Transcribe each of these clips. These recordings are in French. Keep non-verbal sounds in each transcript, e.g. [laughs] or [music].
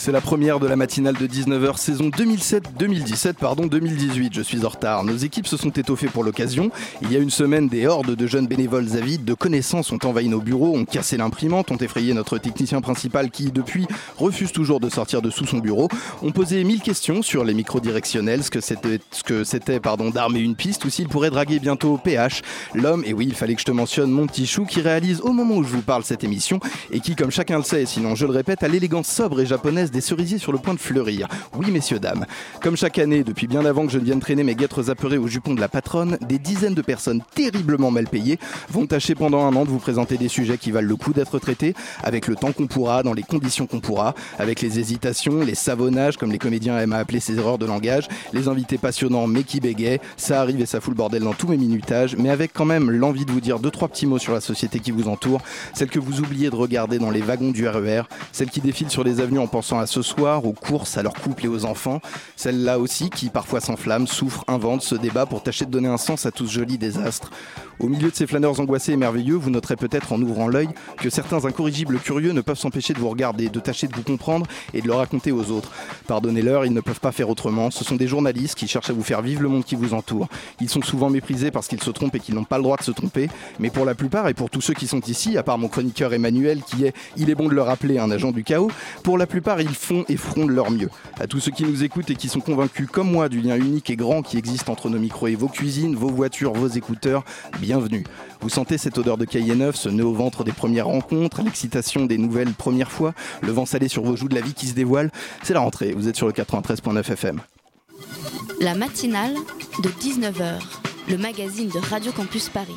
C'est la première de la matinale de 19h saison 2007-2017, pardon 2018, je suis en retard. Nos équipes se sont étoffées pour l'occasion. Il y a une semaine, des hordes de jeunes bénévoles avides de connaissances ont envahi nos bureaux, ont cassé l'imprimante, ont effrayé notre technicien principal qui, depuis, refuse toujours de sortir de sous son bureau, ont posé mille questions sur les micros directionnels, ce que c'était, ce que c'était pardon, d'armer une piste ou s'il pourrait draguer bientôt PH, l'homme, et oui, il fallait que je te mentionne mon petit chou qui réalise au moment où je vous parle cette émission et qui, comme chacun le sait, sinon je le répète, a l'élégance sobre et japonaise des cerisiers sur le point de fleurir. Oui, messieurs, dames. Comme chaque année, depuis bien avant que je ne vienne traîner mes guêtres apeurées au jupon de la patronne, des dizaines de personnes terriblement mal payées vont tâcher pendant un an de vous présenter des sujets qui valent le coup d'être traités avec le temps qu'on pourra, dans les conditions qu'on pourra, avec les hésitations, les savonnages, comme les comédiens aiment à appeler ces erreurs de langage, les invités passionnants mais qui bégayent. Ça arrive et ça fout le bordel dans tous mes minutages, mais avec quand même l'envie de vous dire deux, trois petits mots sur la société qui vous entoure, celle que vous oubliez de regarder dans les wagons du RER, celle qui défile sur les avenues en pensant à ce soir, aux courses, à leur couple et aux enfants, celle-là aussi qui parfois s'enflamme, souffre, invente, se débat pour tâcher de donner un sens à tout ce joli désastre. Au milieu de ces flâneurs angoissés et merveilleux, vous noterez peut-être en ouvrant l'œil que certains incorrigibles curieux ne peuvent s'empêcher de vous regarder, de tâcher de vous comprendre et de le raconter aux autres. Pardonnez-leur, ils ne peuvent pas faire autrement. Ce sont des journalistes qui cherchent à vous faire vivre le monde qui vous entoure. Ils sont souvent méprisés parce qu'ils se trompent et qu'ils n'ont pas le droit de se tromper. Mais pour la plupart et pour tous ceux qui sont ici, à part mon chroniqueur Emmanuel qui est, il est bon de le rappeler, un agent du chaos, pour la plupart ils font et feront de leur mieux. À tous ceux qui nous écoutent et qui sont convaincus comme moi du lien unique et grand qui existe entre nos micros et vos cuisines, vos voitures, vos écouteurs, bienvenue. Vous sentez cette odeur de cahier neuf, ce nœud au ventre des premières rencontres, l'excitation des nouvelles premières fois, le vent salé sur vos joues de la vie qui se dévoile. C'est la rentrée, vous êtes sur le 93.9 FM. La matinale de 19h, le magazine de Radio Campus Paris.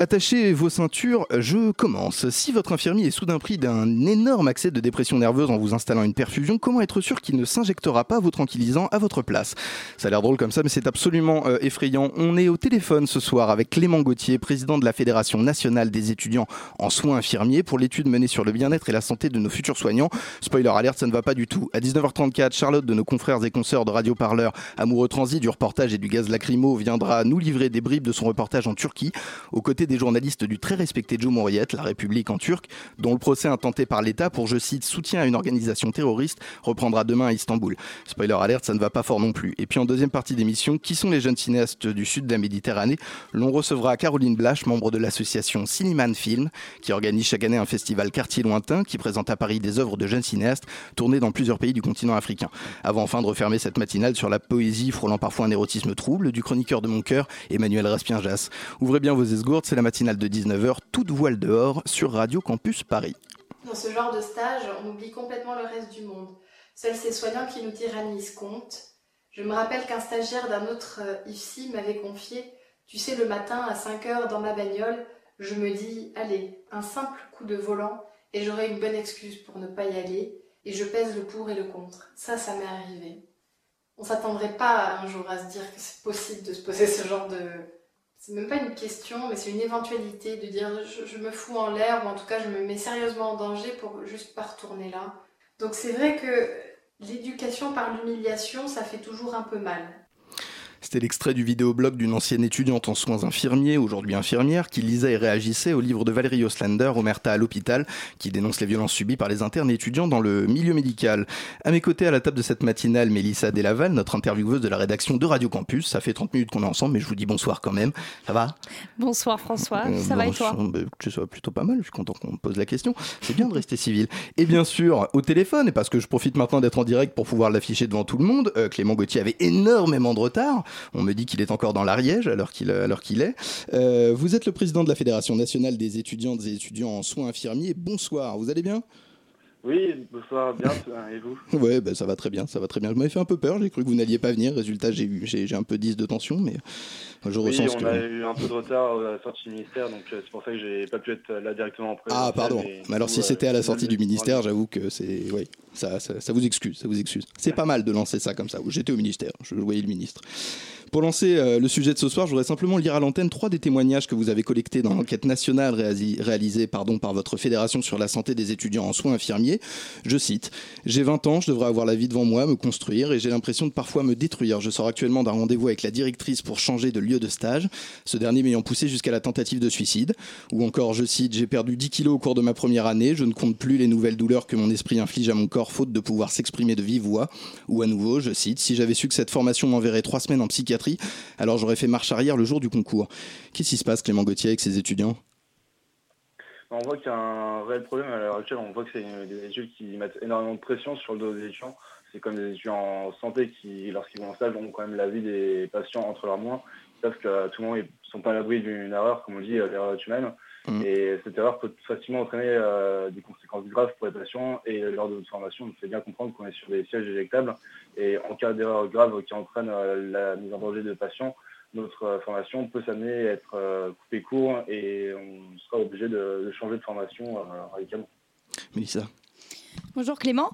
Attachez vos ceintures, je commence. Si votre infirmier est soudain pris d'un énorme accès de dépression nerveuse en vous installant une perfusion, comment être sûr qu'il ne s'injectera pas vos tranquillisants à votre place? Ça a l'air drôle comme ça, mais c'est absolument euh, effrayant. On est au téléphone ce soir avec Clément Gauthier, président de la Fédération nationale des étudiants en soins infirmiers, pour l'étude menée sur le bien-être et la santé de nos futurs soignants. Spoiler alert, ça ne va pas du tout. À 19h34, Charlotte de nos confrères et consoeurs de Radio Parleur, amoureux transi du reportage et du gaz lacrymo, viendra nous livrer des bribes de son reportage en Turquie, aux côtés des journalistes du très respecté Cumhuriyet, la République en turc, dont le procès intenté par l'État pour, je cite, soutien à une organisation terroriste, reprendra demain à Istanbul. Spoiler alert, ça ne va pas fort non plus. Et puis en deuxième partie d'émission, qui sont les jeunes cinéastes du sud de la Méditerranée? L'on recevra Caroline Blache, membre de l'association Cinéman Film, qui organise chaque année un festival quartier lointain qui présente à Paris des œuvres de jeunes cinéastes tournées dans plusieurs pays du continent africain. Avant enfin de refermer cette matinale sur la poésie frôlant parfois un érotisme trouble du chroniqueur de mon cœur, Emmanuel Raspien-Jas. Ouvrez bien vos esgourdes, c'est la matinale de 19h, toute voile dehors, sur Radio Campus Paris. Dans ce genre de stage, on oublie complètement le reste du monde. Seuls ces soignants qui nous tyrannisent comptent. Je me rappelle qu'un stagiaire d'un autre euh, IFSI m'avait confié Tu sais, le matin, à 5 heures dans ma bagnole, je me dis Allez, un simple coup de volant et j'aurai une bonne excuse pour ne pas y aller, et je pèse le pour et le contre. Ça, ça m'est arrivé. On s'attendrait pas un jour à se dire que c'est possible de se poser ce genre de, c'est même pas une question, mais c'est une éventualité de dire je, me fous en l'air ou en tout cas je me mets sérieusement en danger pour juste pas retourner là. Donc c'est vrai que l'éducation par l'humiliation, ça fait toujours un peu mal. C'était l'extrait du vidéoblog d'une ancienne étudiante en soins infirmiers, aujourd'hui infirmière, qui lisait et réagissait au livre de Valérie Oslander, Omerta à l'hôpital, qui dénonce les violences subies par les internes étudiants dans le milieu médical. À mes côtés, à la table de cette matinale, Mélissa Delaval, notre intervieweuse de la rédaction de Radio Campus. Ça fait 30 minutes qu'on est ensemble, mais je vous dis bonsoir quand même. Ça va? Bonsoir François, Euh, ça va et toi? bah, écoutez, Ça va plutôt pas mal, je suis content qu'on me pose la question. C'est bien de rester civil. Et bien sûr, au téléphone, et parce que je profite maintenant d'être en direct pour pouvoir l'afficher devant tout le monde, euh, Clément Gauthier avait énormément de retard. On me dit qu'il est encore dans l'Ariège alors qu'il qu'il est. Euh, vous êtes le président de la Fédération nationale des étudiantes et étudiants en soins infirmiers. Bonsoir, vous allez bien? Oui, bonsoir, bien, et vous? Ouais, ben ça va très bien, ça va très bien. Je m'avais fait un peu peur, j'ai cru que vous n'alliez pas venir. Résultat, j'ai eu, j'ai, j'ai un peu 10 de tension, mais je Oui, ressens on que. a eu un peu de retard à la sortie du ministère, donc euh, c'est pour ça que j'ai pas pu être là directement en. Ah, pardon. mais Mais alors, si c'était à euh, la sortie du ministère, j'avoue que c'est. Oui, ça, ça, ça vous excuse, ça vous excuse. C'est pas mal de lancer ça comme ça. J'étais au ministère, je voyais le ministre. Pour lancer euh, le sujet de ce soir, je voudrais simplement lire à l'antenne trois des témoignages que vous avez collectés dans l'enquête nationale réalisée par votre fédération sur la santé des étudiants en soins infirmiers. Je cite J'ai 20 ans, je devrais avoir la vie devant moi, me construire, et j'ai l'impression de parfois me détruire. Je sors actuellement d'un rendez-vous avec la directrice pour changer de lieu de stage, ce dernier m'ayant poussé jusqu'à la tentative de suicide. Ou encore, je cite J'ai perdu 10 kilos au cours de ma première année, je ne compte plus les nouvelles douleurs que mon esprit inflige à mon corps faute de pouvoir s'exprimer de vive voix. Ou à nouveau, je cite Si j'avais su que cette formation m'enverrait trois semaines en psychiatrie, alors j'aurais fait marche arrière le jour du concours. Qu'est-ce qui se passe, Clément Gauthier, avec ses étudiants? On voit qu'il y a un réel problème à l'heure actuelle. On voit que c'est des études qui mettent énormément de pression sur le dos des étudiants. C'est comme des étudiants en santé qui, lorsqu'ils vont en stage, ont quand même la vie des patients entre leurs mains. Ils savent qu'à tout moment, ils ne sont pas à l'abri d'une erreur, comme on dit, euh, l'erreur humaine. Mm. Et cette erreur peut facilement entraîner euh, des conséquences graves pour les patients. Et lors de notre formation, on fait bien comprendre qu'on est sur des sièges éjectables. Et en cas d'erreur grave qui entraîne euh, la mise en danger de patients, notre euh, formation peut s'amener à être euh, coupée court et on sera obligé de, de changer de formation euh, radicalement. Mélissa Bonjour Clément.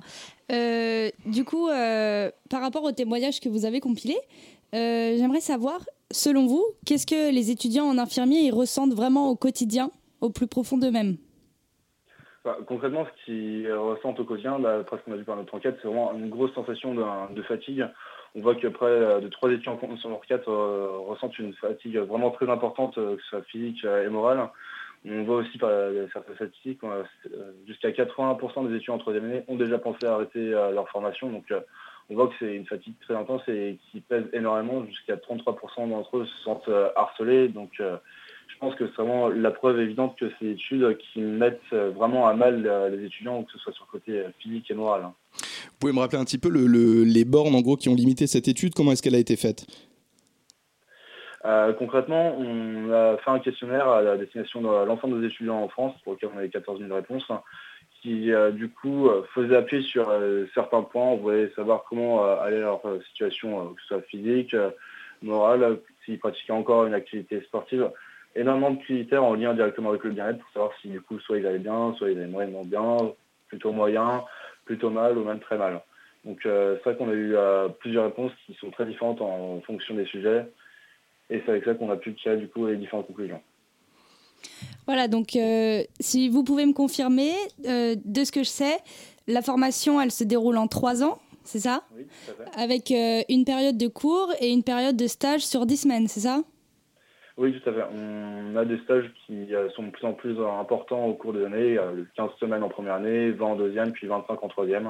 Euh, du coup, euh, par rapport au témoignage que vous avez compilé, euh, j'aimerais savoir, selon vous, qu'est-ce que les étudiants en infirmier ils ressentent vraiment au quotidien, au plus profond d'eux-mêmes Enfin, concrètement, ce qu'ils ressentent au quotidien, d'après ce qu'on a vu par notre enquête, c'est vraiment une grosse sensation de fatigue. On voit que près euh, de trois étudiants sur leur quatre euh, ressentent une fatigue vraiment très importante, euh, que ce soit physique et morale. On voit aussi par certaines statistiques, jusqu'à 80% des étudiants en troisième année ont déjà pensé à arrêter leur formation. Donc on voit que c'est une fatigue très intense et qui pèse énormément. Jusqu'à 33% d'entre eux se sentent harcelés. Donc je pense que c'est vraiment la preuve évidente que c'est des études qui mettent vraiment à mal euh, les étudiants, que ce soit sur le côté euh, physique et moral. hein. Vous pouvez me rappeler un petit peu le- le- les bornes en gros qui ont limité cette étude? Comment est-ce qu'elle a été faite? Euh, concrètement, on a fait un questionnaire à la destination de l'ensemble des étudiants en France, pour lequel on avait 14 000 réponses, qui euh, du coup faisait appuyer sur euh, certains points. On voulait savoir comment allait leur situation, que ce soit physique, morale, s'ils pratiquaient encore une activité sportive. Énormément de critères en lien directement avec le bien-être pour savoir si du coup soit ils allaient bien, soit ils allaient moyennement bien, plutôt moyen, plutôt mal ou même très mal. Donc euh, c'est vrai qu'on a eu euh, plusieurs réponses qui sont très différentes en fonction des sujets. Et c'est avec ça qu'on a pu tirer du coup les différentes conclusions. Voilà, donc euh, si vous pouvez me confirmer, de ce que je sais, la formation, elle se déroule en trois ans, c'est ça? Oui, tout à fait. Avec une période de cours et une période de stage sur dix semaines, c'est ça? Oui, tout à fait. On a des stages qui euh, sont de plus en plus importants au cours des années. euh, 15 semaines en première année, 20 en deuxième, puis 25 en troisième.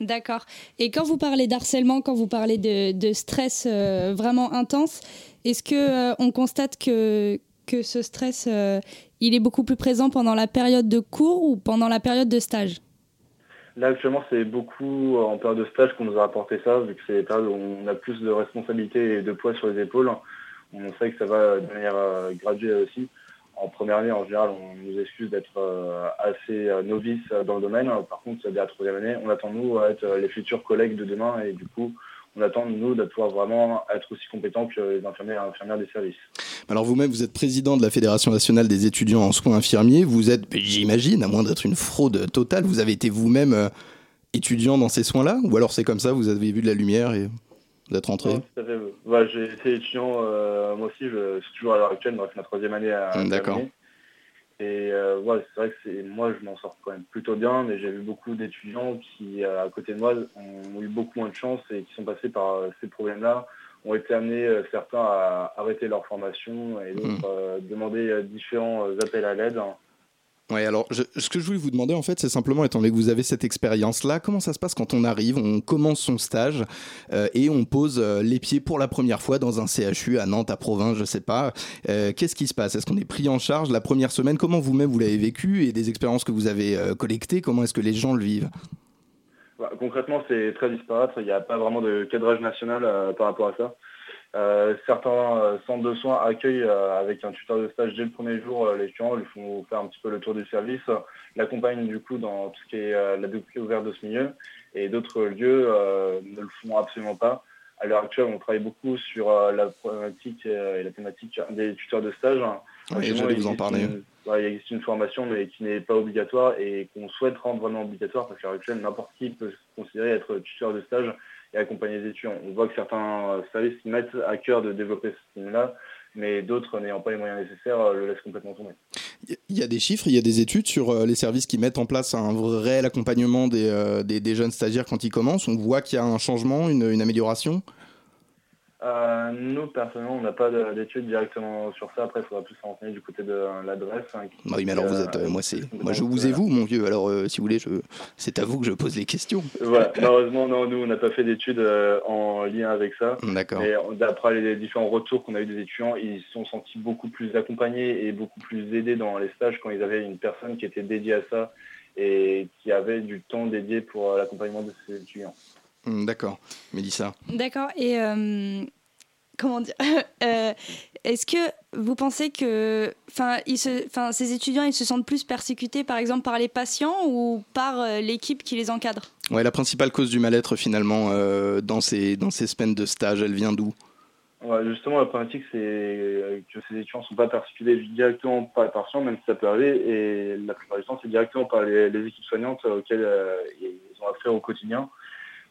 D'accord. Et quand vous parlez d'harcèlement, quand vous parlez de, de stress euh, vraiment intense, est-ce que euh, on constate que que ce stress, euh, il est beaucoup plus présent pendant la période de cours ou pendant la période de stage? Là, actuellement, c'est beaucoup en période de stage qu'on nous a apporté ça, vu que c'est les périodes où on a plus de responsabilités et de poids sur les épaules. On sait que ça va de manière euh, graduée aussi. En première année, en général, on nous excuse d'être euh, assez euh, novices dans le domaine. Par contre, dès la troisième année, on attend, nous, à être les futurs collègues de demain et du coup, on attend, nous, de pouvoir vraiment être aussi compétents que les infirmières et infirmières des services. Alors vous-même, vous êtes président de la Fédération nationale des étudiants en soins infirmiers. Vous êtes, j'imagine, à moins d'être une fraude totale, vous avez été vous-même étudiant dans ces soins-là? Ou alors c'est comme ça, vous avez vu de la lumière et vous êtes rentré. Ouais, j'ai été étudiant, euh, moi aussi, je suis toujours à l'heure actuelle, bref, ma troisième année à Mm, d'accord. Et euh, ouais, c'est vrai que c'est, moi, je m'en sors quand même plutôt bien, mais j'ai vu beaucoup d'étudiants qui, euh, à côté de moi, ont eu beaucoup moins de chance et qui sont passés par euh, ces problèmes-là, ont été amenés, certains, à arrêter leur formation et d'autres Mm. euh, demander différents appels à l'aide. Ouais, alors ce que je voulais vous demander en fait, c'est simplement, étant donné que vous avez cette expérience-là, comment ça se passe quand on arrive, on commence son stage euh, et on pose euh, les pieds pour la première fois dans un CHU à Nantes, à Provins, je sais pas. Euh, Qu'est-ce qui se passe? Est-ce qu'on est pris en charge la première semaine? Comment vous-même vous l'avez vécu? Et des expériences que vous avez collectées Comment est-ce que les gens le vivent? Bah, concrètement, c'est très disparate. Il n'y a pas vraiment de cadrage national par rapport à ça. Certains centres de soins accueillent avec un tuteur de stage dès le premier jour les étudiants, lui font faire un petit peu le tour du service, l'accompagnent du coup dans tout ce qui est la découverte de ce milieu, et d'autres lieux ne le font absolument pas. À l'heure actuelle, on travaille beaucoup sur la problématique et la thématique des tuteurs de stage. Oui, j'allais vous en parler. il existe une formation, mais qui n'est pas obligatoire et qu'on souhaite rendre vraiment obligatoire parce qu'à l'heure actuelle, n'importe qui peut se considérer être tuteur de stage et accompagner les étudiants. On voit que certains services qui mettent à cœur de développer ce système-là, mais d'autres n'ayant pas les moyens nécessaires le laissent complètement tomber. Il y a des chiffres, il y a des études sur euh, les services qui mettent en place un réel accompagnement des, euh, jeunes stagiaires quand ils commencent. On voit qu'il y a un changement, une amélioration euh, nous, personnellement, on n'a pas d'études directement sur ça. Après, il faudra plus s'en renseigner du côté de l'adresse. Hein, bah oui, mais alors vous êtes, euh, moi, c'est, moi, je vous ai vous, mon vieux. Alors, euh, si vous voulez, je... c'est à vous que je pose les questions. Voilà. Malheureusement, non, nous, on n'a pas fait d'études en lien avec ça. D'accord. Et d'après les différents retours qu'on a eu des étudiants, ils se sont sentis beaucoup plus accompagnés et beaucoup plus aidés dans les stages quand ils avaient une personne qui était dédiée à ça et qui avait du temps dédié pour l'accompagnement de ces étudiants. Hmm, d'accord, Mélissa. D'accord. Et euh, comment dire [laughs] euh, Est-ce que vous pensez que, enfin, ces étudiants, ils se sentent plus persécutés, par exemple, par les patients ou par euh, l'équipe qui les encadre? Ouais, la principale cause du mal-être finalement dans ces dans ces semaines de stage, elle vient d'où? Justement, la problématique, c'est que ces étudiants ne sont pas persécutés directement par les patients, même si ça peut arriver, et la plupart du temps, c'est directement par les, les, équipes soignantes auxquelles ils ont affaire au quotidien.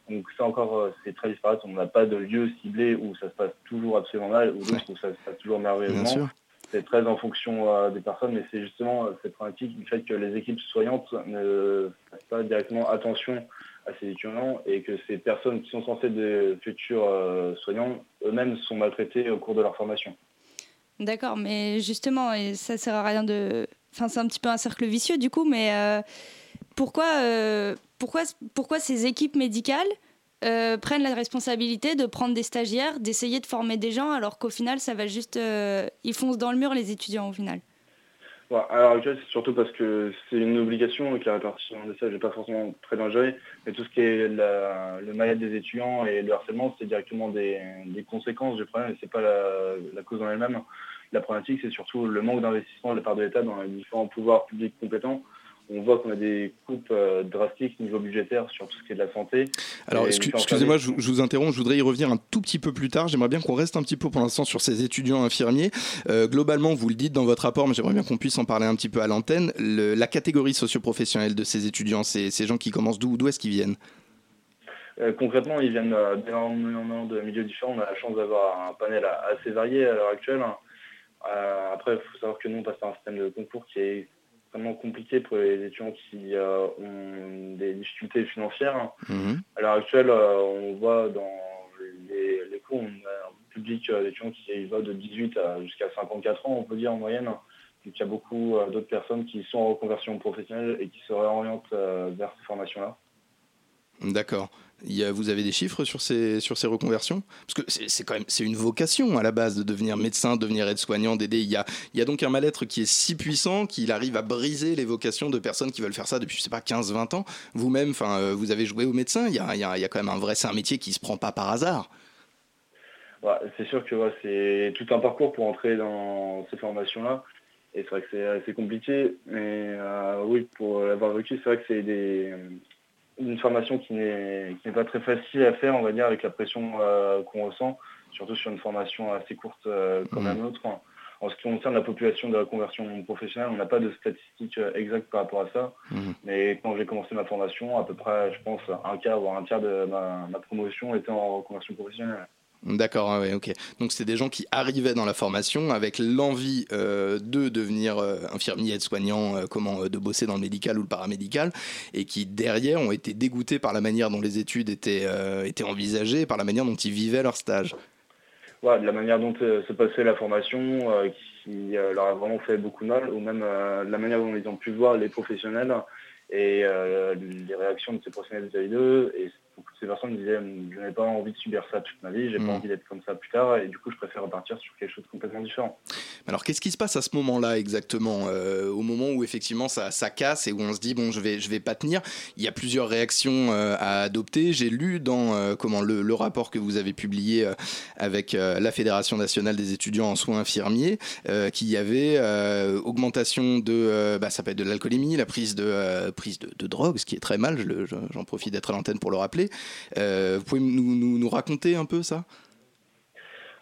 Donc ça encore, euh, c'est très disparate. On n'a pas de lieu ciblé où ça se passe toujours absolument mal ou d'autres où ça se passe toujours merveilleusement. C'est très en fonction euh, des personnes, mais c'est justement euh, cette pratique du fait que les équipes soignantes ne fassent pas directement attention à ces étudiants et que ces personnes qui sont censées être futurs soignants eux-mêmes sont maltraitées au cours de leur formation. D'accord, mais justement, et ça sert à rien de. Enfin, c'est un petit peu un cercle vicieux du coup, mais pourquoi, pourquoi, ces équipes médicales euh, prennent la responsabilité de prendre des stagiaires, d'essayer de former des gens, alors qu'au final, ça va juste. Euh, ils foncent dans le mur, les étudiants, au final? Alors c'est surtout parce que c'est une obligation qui a répartie dans ça, j'ai pas forcément très bien mais tout ce qui est le mal des étudiants et le harcèlement, c'est directement des, conséquences du problème et c'est pas la, cause en elle-même. La problématique, c'est surtout le manque d'investissement de la part de l'État dans les différents pouvoirs publics compétents on voit qu'on a des coupes euh, drastiques niveau budgétaire sur tout ce qui est de la santé. Alors, excusez-moi, je, vous interromps, je voudrais y revenir un tout petit peu plus tard. J'aimerais bien qu'on reste un petit peu pour l'instant sur ces étudiants infirmiers. Euh, globalement, vous le dites dans votre rapport, mais j'aimerais bien qu'on puisse en parler un petit peu à l'antenne. La catégorie socioprofessionnelle de ces étudiants, ces, ces gens qui commencent d'où D'où est-ce qu'ils viennent? Euh, concrètement, ils viennent d'énormément de milieux différents. On a la chance d'avoir un panel assez varié à l'heure actuelle. après, il faut savoir que nous, on passe par un système de concours qui est compliqué pour les étudiants qui euh, ont des difficultés financières. Mhm. À l'heure actuelle, euh, on voit dans les, cours, on a un public euh, d'étudiants qui va de 18 à jusqu'à 54 ans, on peut dire en moyenne. Donc il y a beaucoup d'autres personnes qui sont en reconversion professionnelle et qui se réorientent vers ces formations-là. D'accord vous avez des chiffres sur ces, sur ces reconversions? Parce que c'est quand même c'est une vocation à la base de devenir médecin, de devenir aide-soignant, d'aider. Il y a, il y a donc un mal-être qui est si puissant qu'il arrive à briser les vocations de personnes qui veulent faire ça depuis, je sais pas, 15-20 ans. Vous-même, enfin, euh, vous avez joué au médecin, il y a, il y a, quand même un vrai, c'est un métier qui se prend pas par hasard. c'est sûr que c'est tout un parcours pour entrer dans ces formations-là. Et c'est vrai que c'est assez compliqué. Mais euh, oui, pour l'avoir vécu, c'est vrai que c'est des, une formation qui n'est pas très facile à faire, on va dire, avec la pression euh, qu'on ressent, surtout sur une formation assez courte euh, comme la mmh. nôtre. En ce qui concerne la population de la conversion professionnelle, on n'a pas de statistiques euh, exactes par rapport à ça. Mmh. Mais quand j'ai commencé ma formation, à peu près, je pense, un quart, voire un tiers de ma, ma promotion était en conversion professionnelle. D'accord, ah ok. Donc c'est des gens qui arrivaient dans la formation avec l'envie euh, de devenir euh, infirmier, aide-soignant, euh, comment de bosser dans le médical ou le paramédical, et qui derrière ont été dégoûtés par la manière dont les études étaient, envisagées, par la manière dont ils vivaient leur stage. Ouais, de la manière dont se passait la formation, qui leur a vraiment fait beaucoup mal, ou même la manière dont ils ont pu voir les professionnels et les réactions de ces professionnels vis-à-vis d'eux, beaucoup de ces personnes disaient je n'ai pas envie de subir ça toute ma vie, j'ai Mm. pas envie d'être comme ça plus tard et du coup je préfère repartir sur quelque chose de complètement différent. Alors qu'est-ce qui se passe à ce moment-là exactement? Euh, Au moment où effectivement ça, ça casse et où on se dit bon je vais je vais pas tenir. Il y a plusieurs réactions euh, à adopter. J'ai lu dans euh, comment le, le rapport que vous avez publié avec la Fédération nationale des étudiants en soins infirmiers qu'il y avait augmentation de bah, ça peut être de l'alcoolémie, la prise de prise de, de drogue, ce qui est très mal. je le- je- J'en profite d'être à l'antenne pour le rappeler. Euh, vous pouvez nous, raconter un peu ça?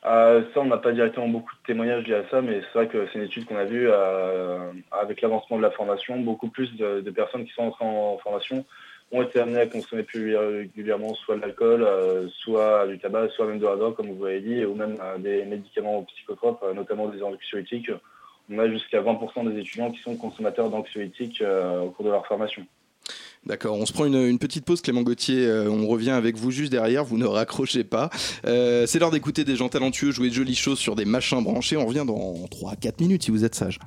Euh, ça, on n'a pas directement beaucoup de témoignages liés à ça, mais c'est vrai que c'est une étude qu'on a vue euh, avec l'avancement de la formation. Beaucoup plus de, personnes qui sont entrées en formation ont été amenées à consommer plus régulièrement soit de l'alcool, soit du tabac, soit même de la drogue, comme vous l'avez dit, ou même des médicaments psychotropes, notamment des anxiolytiques. On a jusqu'à 20% des étudiants qui sont consommateurs d'anxiolytiques au cours de leur formation. D'accord, on se prend une, petite pause, Clément Gauthier. euh, on revient avec vous juste derrière, vous ne raccrochez pas. Euh, c'est l'heure d'écouter des gens talentueux jouer de jolies choses sur des machins branchés. On revient dans 3-4 minutes si vous êtes sage.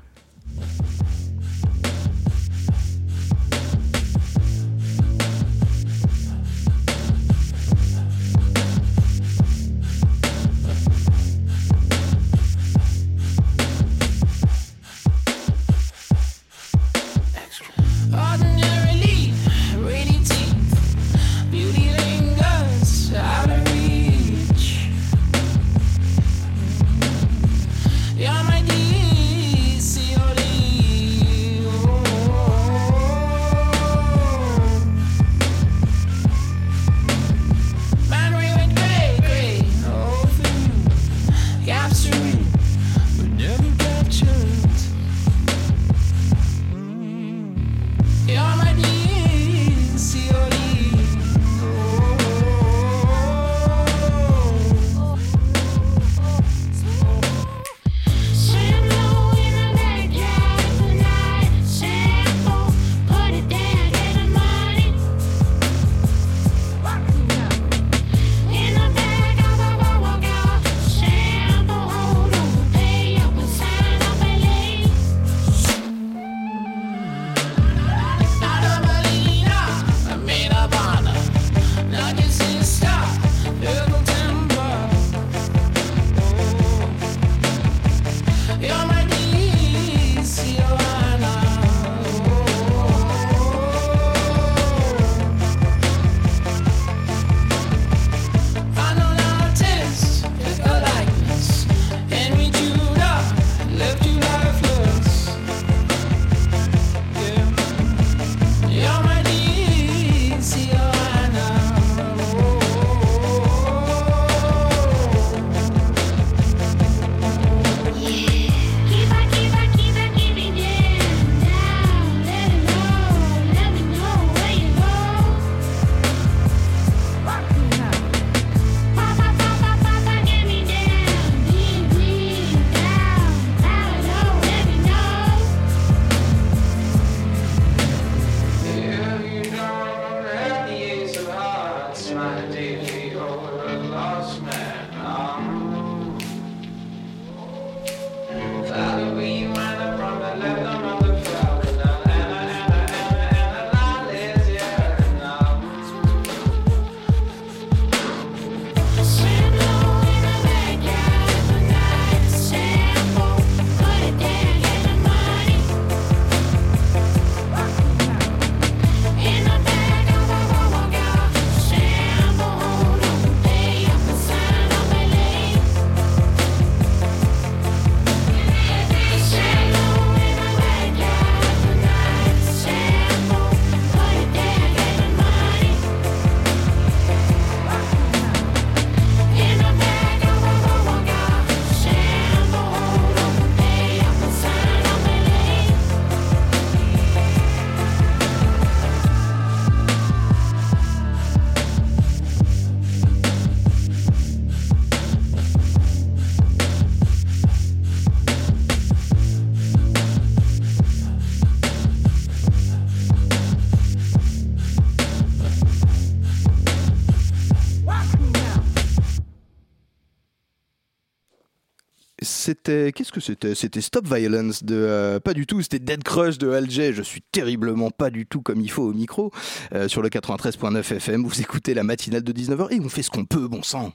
C'était. Qu'est-ce que c'était? C'était Stop Violence de. euh, pas du tout, c'était Dead Crush de Alger. Je suis terriblement pas du tout comme il faut au micro. Euh, sur le 93.9 FM, vous écoutez la matinale de 19h et on fait ce qu'on peut, bon sang.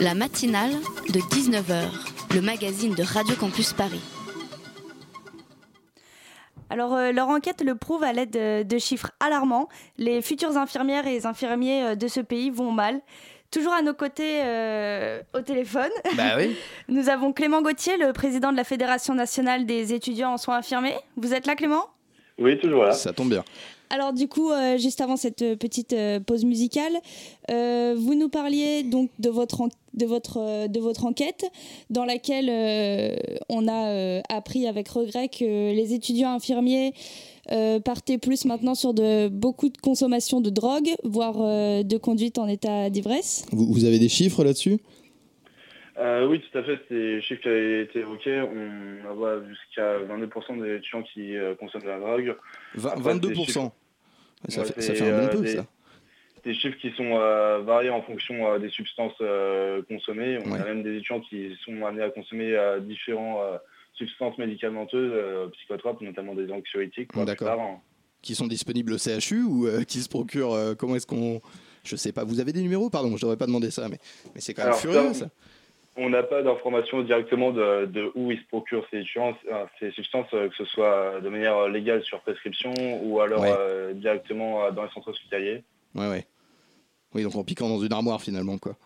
La matinale de 19h, le magazine de Radio Campus Paris. Alors, euh, leur enquête le prouve à l'aide de, de chiffres alarmants. Les futures infirmières et les infirmiers de ce pays vont mal. Toujours à nos côtés euh, au téléphone, Bah oui. [laughs] nous avons Clément Gauthier, le président de la Fédération nationale des étudiants en soins infirmiers. Vous êtes là, Clément? Oui, toujours là. Ça tombe bien. Alors du coup, euh, juste avant cette euh, petite euh, pause musicale, euh, vous nous parliez donc de votre en- de votre euh, de votre enquête dans laquelle euh, on a euh, appris avec regret que les étudiants infirmiers euh, partaient plus maintenant sur de beaucoup de consommation de drogue, voire euh, de conduite en état d'ivresse. Vous, vous avez des chiffres là-dessus? Euh, oui, tout à fait, c'est les chiffres qui avaient été évoqués. On voit jusqu'à 22% des étudiants qui euh, consomment de la drogue. Vingt- Après, 22%. c'est des chiffres- Ça, Ouais, fait, ça fait un bon euh, peu, des- ça. Des chiffres qui sont euh, variés en fonction euh, des substances euh, consommées. On Ouais. a même des étudiants qui sont amenés à consommer euh, différentes euh, substances médicamenteuses, euh, psychotropes, notamment des anxiolytiques. D'accord. hein. Qui sont disponibles au CHU ou euh, qui se procurent euh, Comment est-ce qu'on. Je sais pas, vous avez des numéros? Pardon, je devrais pas demander ça, mais, mais c'est quand même Alors, furieux ça. On n'a pas d'informations directement de, de où ils se procurent ces, substances, que ce soit de manière légale sur prescription ou alors Ouais. directement dans les centres hospitaliers. Ouais, ouais. Oui, donc en piquant dans une armoire finalement, quoi.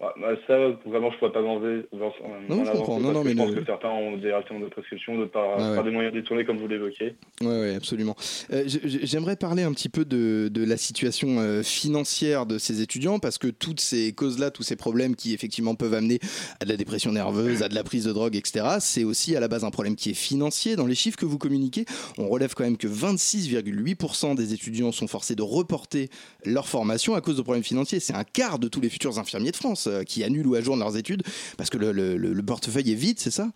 Ouais, bah, ça, vraiment, je ne pourrais pas m'en Non, je comprends. Non, non, mais je pense que certains ont directement de prescription, d'autres par, Ouais, ouais. par des moyens détournés, comme vous l'évoquez. Oui, ouais, absolument. Euh, J'aimerais parler un petit peu de, de la situation euh, financière de ces étudiants, parce que toutes ces causes-là, tous ces problèmes qui effectivement peuvent amener à de la dépression nerveuse, à de la prise de drogue, etc., c'est aussi à la base un problème qui est financier. Dans les chiffres que vous communiquez, on relève quand même que 26,8% des étudiants sont forcés de reporter leur formation à cause de problèmes financiers. C'est un quart de tous les futurs infirmiers de France euh, qui annulent ou ajournent leurs études parce que le, le- le- le portefeuille est vide, c'est ça?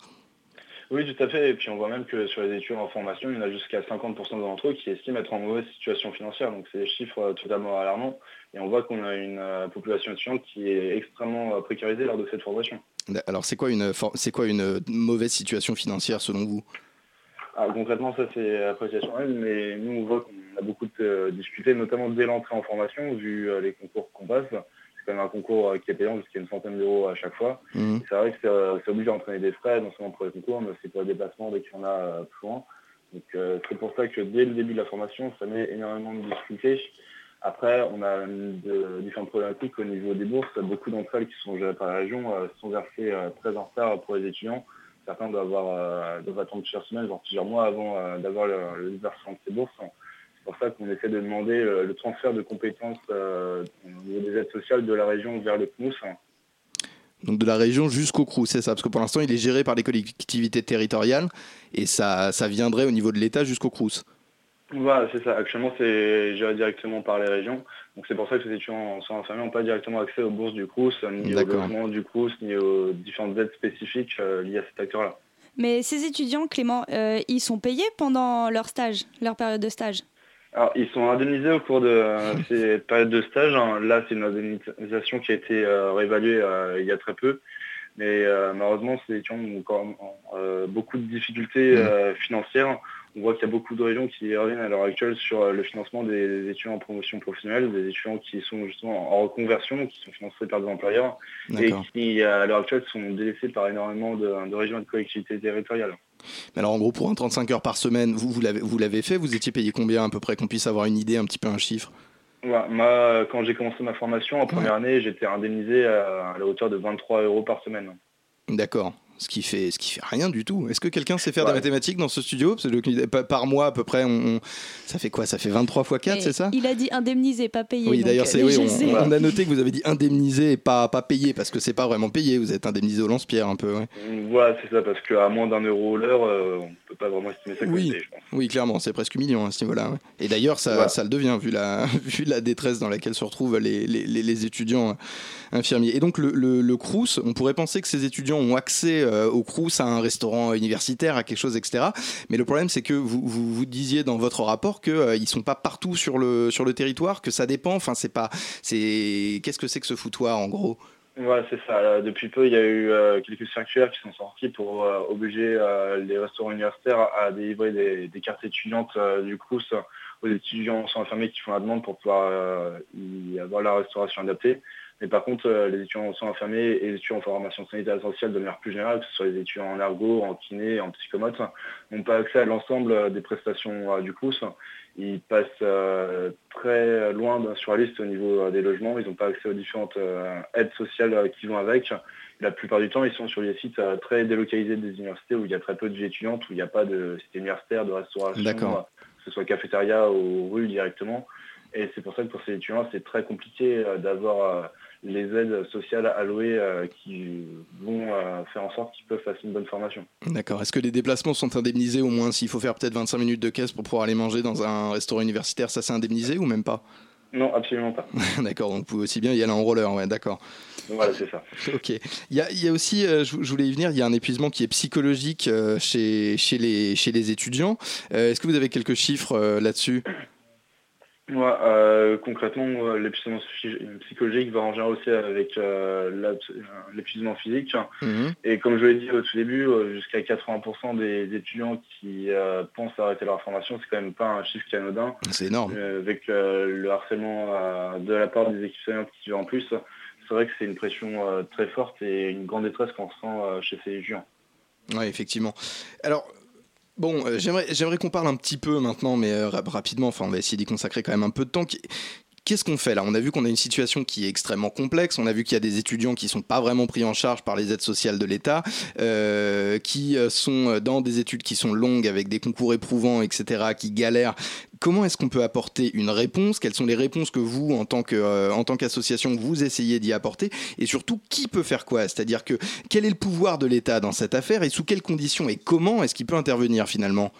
Oui, tout à fait. Et puis on voit même que sur les étudiants en formation, il y en a jusqu'à 50% d'entre eux qui estiment être en mauvaise situation financière. Donc c'est des chiffres euh, totalement alarmants. Et on voit qu'on a une euh, population étudiante qui est extrêmement précarisée lors de cette formation. Alors c'est quoi une for- c'est quoi une mauvaise situation financière selon vous? Alors, concrètement, ça c'est appréciation elle, mais nous on voit qu'on a beaucoup de, discuté, notamment dès l'entrée en formation, vu les concours qu'on passe. C'est quand même un concours euh, qui est payant jusqu'à une centaine d'euros à chaque fois. Mhm. C'est vrai que ça, ça oblige à entraîner des frais, non seulement pour les concours, mais aussi pour les déplacements dès qu'il y en a euh, plus loin. Donc euh, c'est pour ça que dès le début de la formation, ça met énormément de difficultés. Après, on a de, différentes problématiques au niveau des bourses. Beaucoup d'entre elles qui sont gérées par la région euh, sont versées euh, très en retard pour les étudiants. Certains doivent, avoir, euh, doivent attendre plusieurs semaines, voire plusieurs mois avant euh, d'avoir le, le versement de ces bourses. C'est pour ça qu'on essaie de demander euh, le transfert de compétences euh, au niveau des aides sociales de la région vers le CNUS. Donc de la région jusqu'au CRU, c'est ça Parce que pour l'instant, il est géré par les collectivités territoriales et ça, ça viendrait au niveau de l'État jusqu'au CRUS. Voilà, c'est ça. Actuellement, c'est géré directement par les régions. Donc c'est pour ça que les étudiants en soins infirmiers n'ont pas directement accès aux bourses du CRUS, ni au logement du CRUS, ni aux différentes aides spécifiques euh, liées à cet acteur-là. Mais ces étudiants, Clément, euh, ils sont payés pendant leur stage, leur période de stage? Alors, ils sont indemnisés au cours de euh, [laughs] ces périodes de stage. hein. Là, c'est une indemnisation qui a été euh, réévaluée euh, il y a très peu. Mais malheureusement, ces étudiants ont quand même euh, beaucoup de difficultés euh, financières. On voit qu'il y a beaucoup de régions qui reviennent à l'heure actuelle sur le financement des étudiants en promotion professionnelle, des étudiants qui sont justement en reconversion, qui sont financés par des employeurs et qui, à l'heure actuelle, sont délaissés par énormément de, de régions et de collectivités territoriales. Mais alors en gros, pour un 35 heures par semaine, vous, vous l'avez vous l'avez fait Vous étiez payé combien à peu près Qu'on puisse avoir une idée, un petit peu un chiffre? Moi, quand j'ai commencé ma formation en première année, j'étais indemnisé à, à la hauteur de 23 euros par semaine. D'accord. Ce qui fait, ce qui fait rien du tout. Est-ce que quelqu'un sait faire des Ouais. mathématiques dans ce studio? Parce que par mois à peu près, on, on- ça fait quoi? Ça fait 23 fois 4, Et c'est ça? Il a dit indemnisé, pas payé. Oui, d'ailleurs, euh, c'est oui, je on, a noté que vous avez dit indemnisé et pas, pas payé parce que c'est pas vraiment payé. Vous êtes indemnisé au lance-pierre un peu. ouais. C'est ça, parce qu'à moins d'un euro l'heure, euh, on ne peut pas vraiment estimer ça comme Oui, je pense. oui, clairement, c'est presque million à ce niveau-là. ouais. Et d'ailleurs, ça, ça le devient vu la, [laughs] vu la détresse dans laquelle se retrouvent les, les- les- les étudiants euh, infirmiers. Et donc le, le, le Crous, on pourrait penser que ces étudiants ont accès euh, au Crous, à un restaurant universitaire, à quelque chose, etc. Mais le problème, c'est que vous, vous, disiez dans votre rapport qu'ils ne sont pas partout sur le, sur le territoire, que ça dépend. Enfin, c'est pas, qu'est-ce que c'est que ce foutoir en gros? Voilà, c'est ça. Depuis peu, il y a eu euh, quelques circulaires qui sont sortis pour euh, obliger euh, les restaurants universitaires à délivrer des, cartes étudiantes euh, du CRUS aux étudiants sans infirmiers qui font la demande pour pouvoir euh, y avoir la restauration adaptée. Mais par contre, euh, les étudiants sans infirmiers et les étudiants en formation sanitaire essentielle de manière plus générale, que ce soit les étudiants en ergo, en kiné, en psychomote, n'ont pas accès à l'ensemble euh, des prestations euh, du CRUS. Ils passent très loin sur la liste au niveau des logements. Ils n'ont pas accès aux différentes aides sociales qui vont avec. La plupart du temps, ils sont sur des sites très délocalisés des universités où il y a très peu de vie étudiante, où il n'y a pas de cité universitaire, de restauration, que ce soit cafétéria ou rue directement. Et c'est pour ça que pour ces étudiants, c'est très compliqué d'avoir les aides sociales allouées euh, qui vont euh, faire en sorte qu'ils peuvent passer une bonne formation. D'accord. Est-ce que les déplacements sont indemnisés au moins s'il faut faire peut-être 25 minutes de caisse pour pouvoir aller manger dans un restaurant universitaire, ça c'est indemnisé ou même pas? Non, absolument pas. [laughs] D'accord, donc vous pouvez aussi bien y aller en roller, ouais, d'accord. Voilà, c'est ça. [laughs] Ok. Il y a, il y a aussi, euh, je, je voulais y venir, il y a un épuisement qui est psychologique euh, chez, chez, les, chez les étudiants. Euh, Est-ce que vous avez quelques chiffres là-dessus? Ouais, euh, concrètement, euh, l'épuisement psy- psychologique va en général aussi avec euh, euh, l'épuisement physique. Mhm. Et comme je l'ai dit au tout début, jusqu'à 80% des étudiants qui euh, pensent arrêter leur formation, c'est quand même pas un chiffre qui est anodin. C'est énorme. Avec le harcèlement de la part des équipes soignantes qui vivent en plus, c'est vrai que c'est une pression très forte et une grande détresse qu'on ressent chez ces étudiants. Oui, effectivement. Alors, bon, euh, j'aimerais, qu'on parle un petit peu maintenant, mais euh, rap- rapidement, enfin, on va essayer d'y consacrer quand même un peu de temps. Qu'est-ce qu'on fait là? On a vu qu'on a une situation qui est extrêmement complexe. On a vu qu'il y a des étudiants qui sont pas vraiment pris en charge par les aides sociales de l'État, euh, qui euh, sont dans des études qui sont longues avec des concours éprouvants, etc., qui galèrent. Comment est-ce qu'on peut apporter une réponse? Quelles sont les réponses que vous, en tant euh, qu'association, vous essayez d'y apporter? Et surtout, qui peut faire quoi? C'est-à-dire que quel est le pouvoir de l'État dans cette affaire? Et sous quelles conditions? Et comment est-ce qu'il peut intervenir finalement?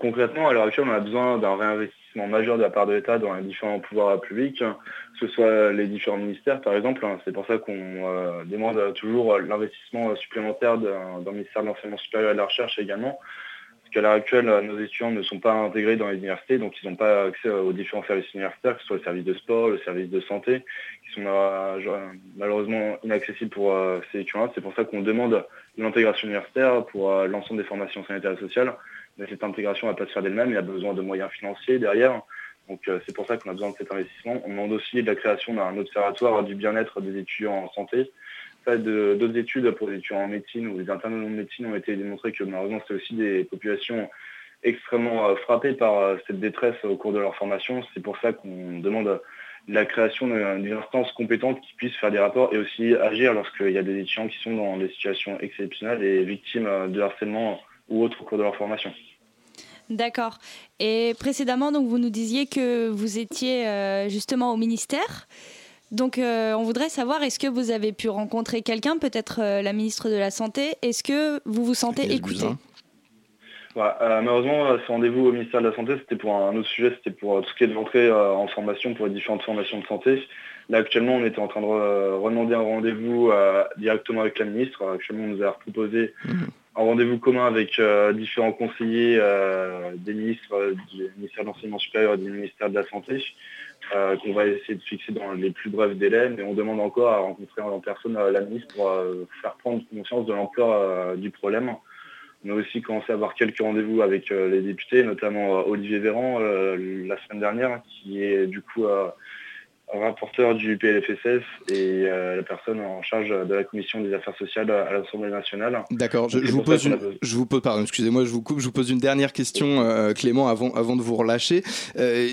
Concrètement, à l'heure actuelle, on a besoin d'un réinvestissement majeur de la part de l'État dans les différents pouvoirs publics, que ce soit les différents ministères par exemple. C'est pour ça qu'on euh, demande toujours l'investissement supplémentaire d'un- ministère de l'Enseignement supérieur et de la Recherche également. Parce qu'à l'heure actuelle, nos étudiants ne sont pas intégrés dans les universités, donc ils n'ont pas accès aux différents services universitaires, que ce soit le service de sport, le service de santé, qui sont euh, malheureusement inaccessibles pour euh, ces étudiants. C'est pour ça qu'on demande l'intégration universitaire pour l'ensemble des formations sanitaires et sociales. Cette intégration ne va pas se faire d'elle-même, il a besoin de moyens financiers derrière. Donc euh, c'est pour ça qu'on a besoin de cet investissement. On demande aussi de la création d'un observatoire du bien-être des étudiants en santé. D'autres études pour les étudiants en médecine ou les internes en médecine ont été démontrées que malheureusement c'est aussi des populations extrêmement euh, frappées par euh, cette détresse au cours de leur formation. C'est pour ça qu'on demande la création d'une instance compétente qui puisse faire des rapports et aussi agir lorsqu'il y a des étudiants qui sont dans des situations exceptionnelles et victimes de harcèlement ou autres au cours de leur formation. D'accord. Et précédemment, donc vous nous disiez que vous étiez euh, justement au ministère. Donc, euh, on voudrait savoir, est-ce que vous avez pu rencontrer quelqu'un, peut-être euh, la ministre de la Santé? Est-ce que vous vous sentez écouté? Voilà, euh, malheureusement, ce rendez-vous au ministère de la Santé, c'était pour un autre sujet, c'était pour tout ce qui est de l'entrée euh, en formation pour les différentes formations de santé. Là, actuellement, on était en train de re- redemander un rendez-vous euh, directement avec la ministre. Actuellement, on nous a proposé Mhm. Un rendez-vous commun avec euh, différents conseillers euh, des ministres euh, du ministère de l'Enseignement supérieur et du ministère de la Santé, qu'on va essayer de fixer dans les plus brefs délais. Mais on demande encore à rencontrer en personne la ministre pour faire prendre conscience de l'ampleur du problème. On a aussi commencé à avoir quelques rendez-vous avec les députés, notamment Olivier Véran la semaine dernière, qui est du coup rapporteur du PLFSS et euh, la personne en charge de la commission des affaires sociales à l'Assemblée nationale. D'accord, je, vous pose une, je vous pose, pardon, excusez-moi, je vous coupe, je vous pose une dernière question, euh, Clément, avant, avant de vous relâcher. Euh,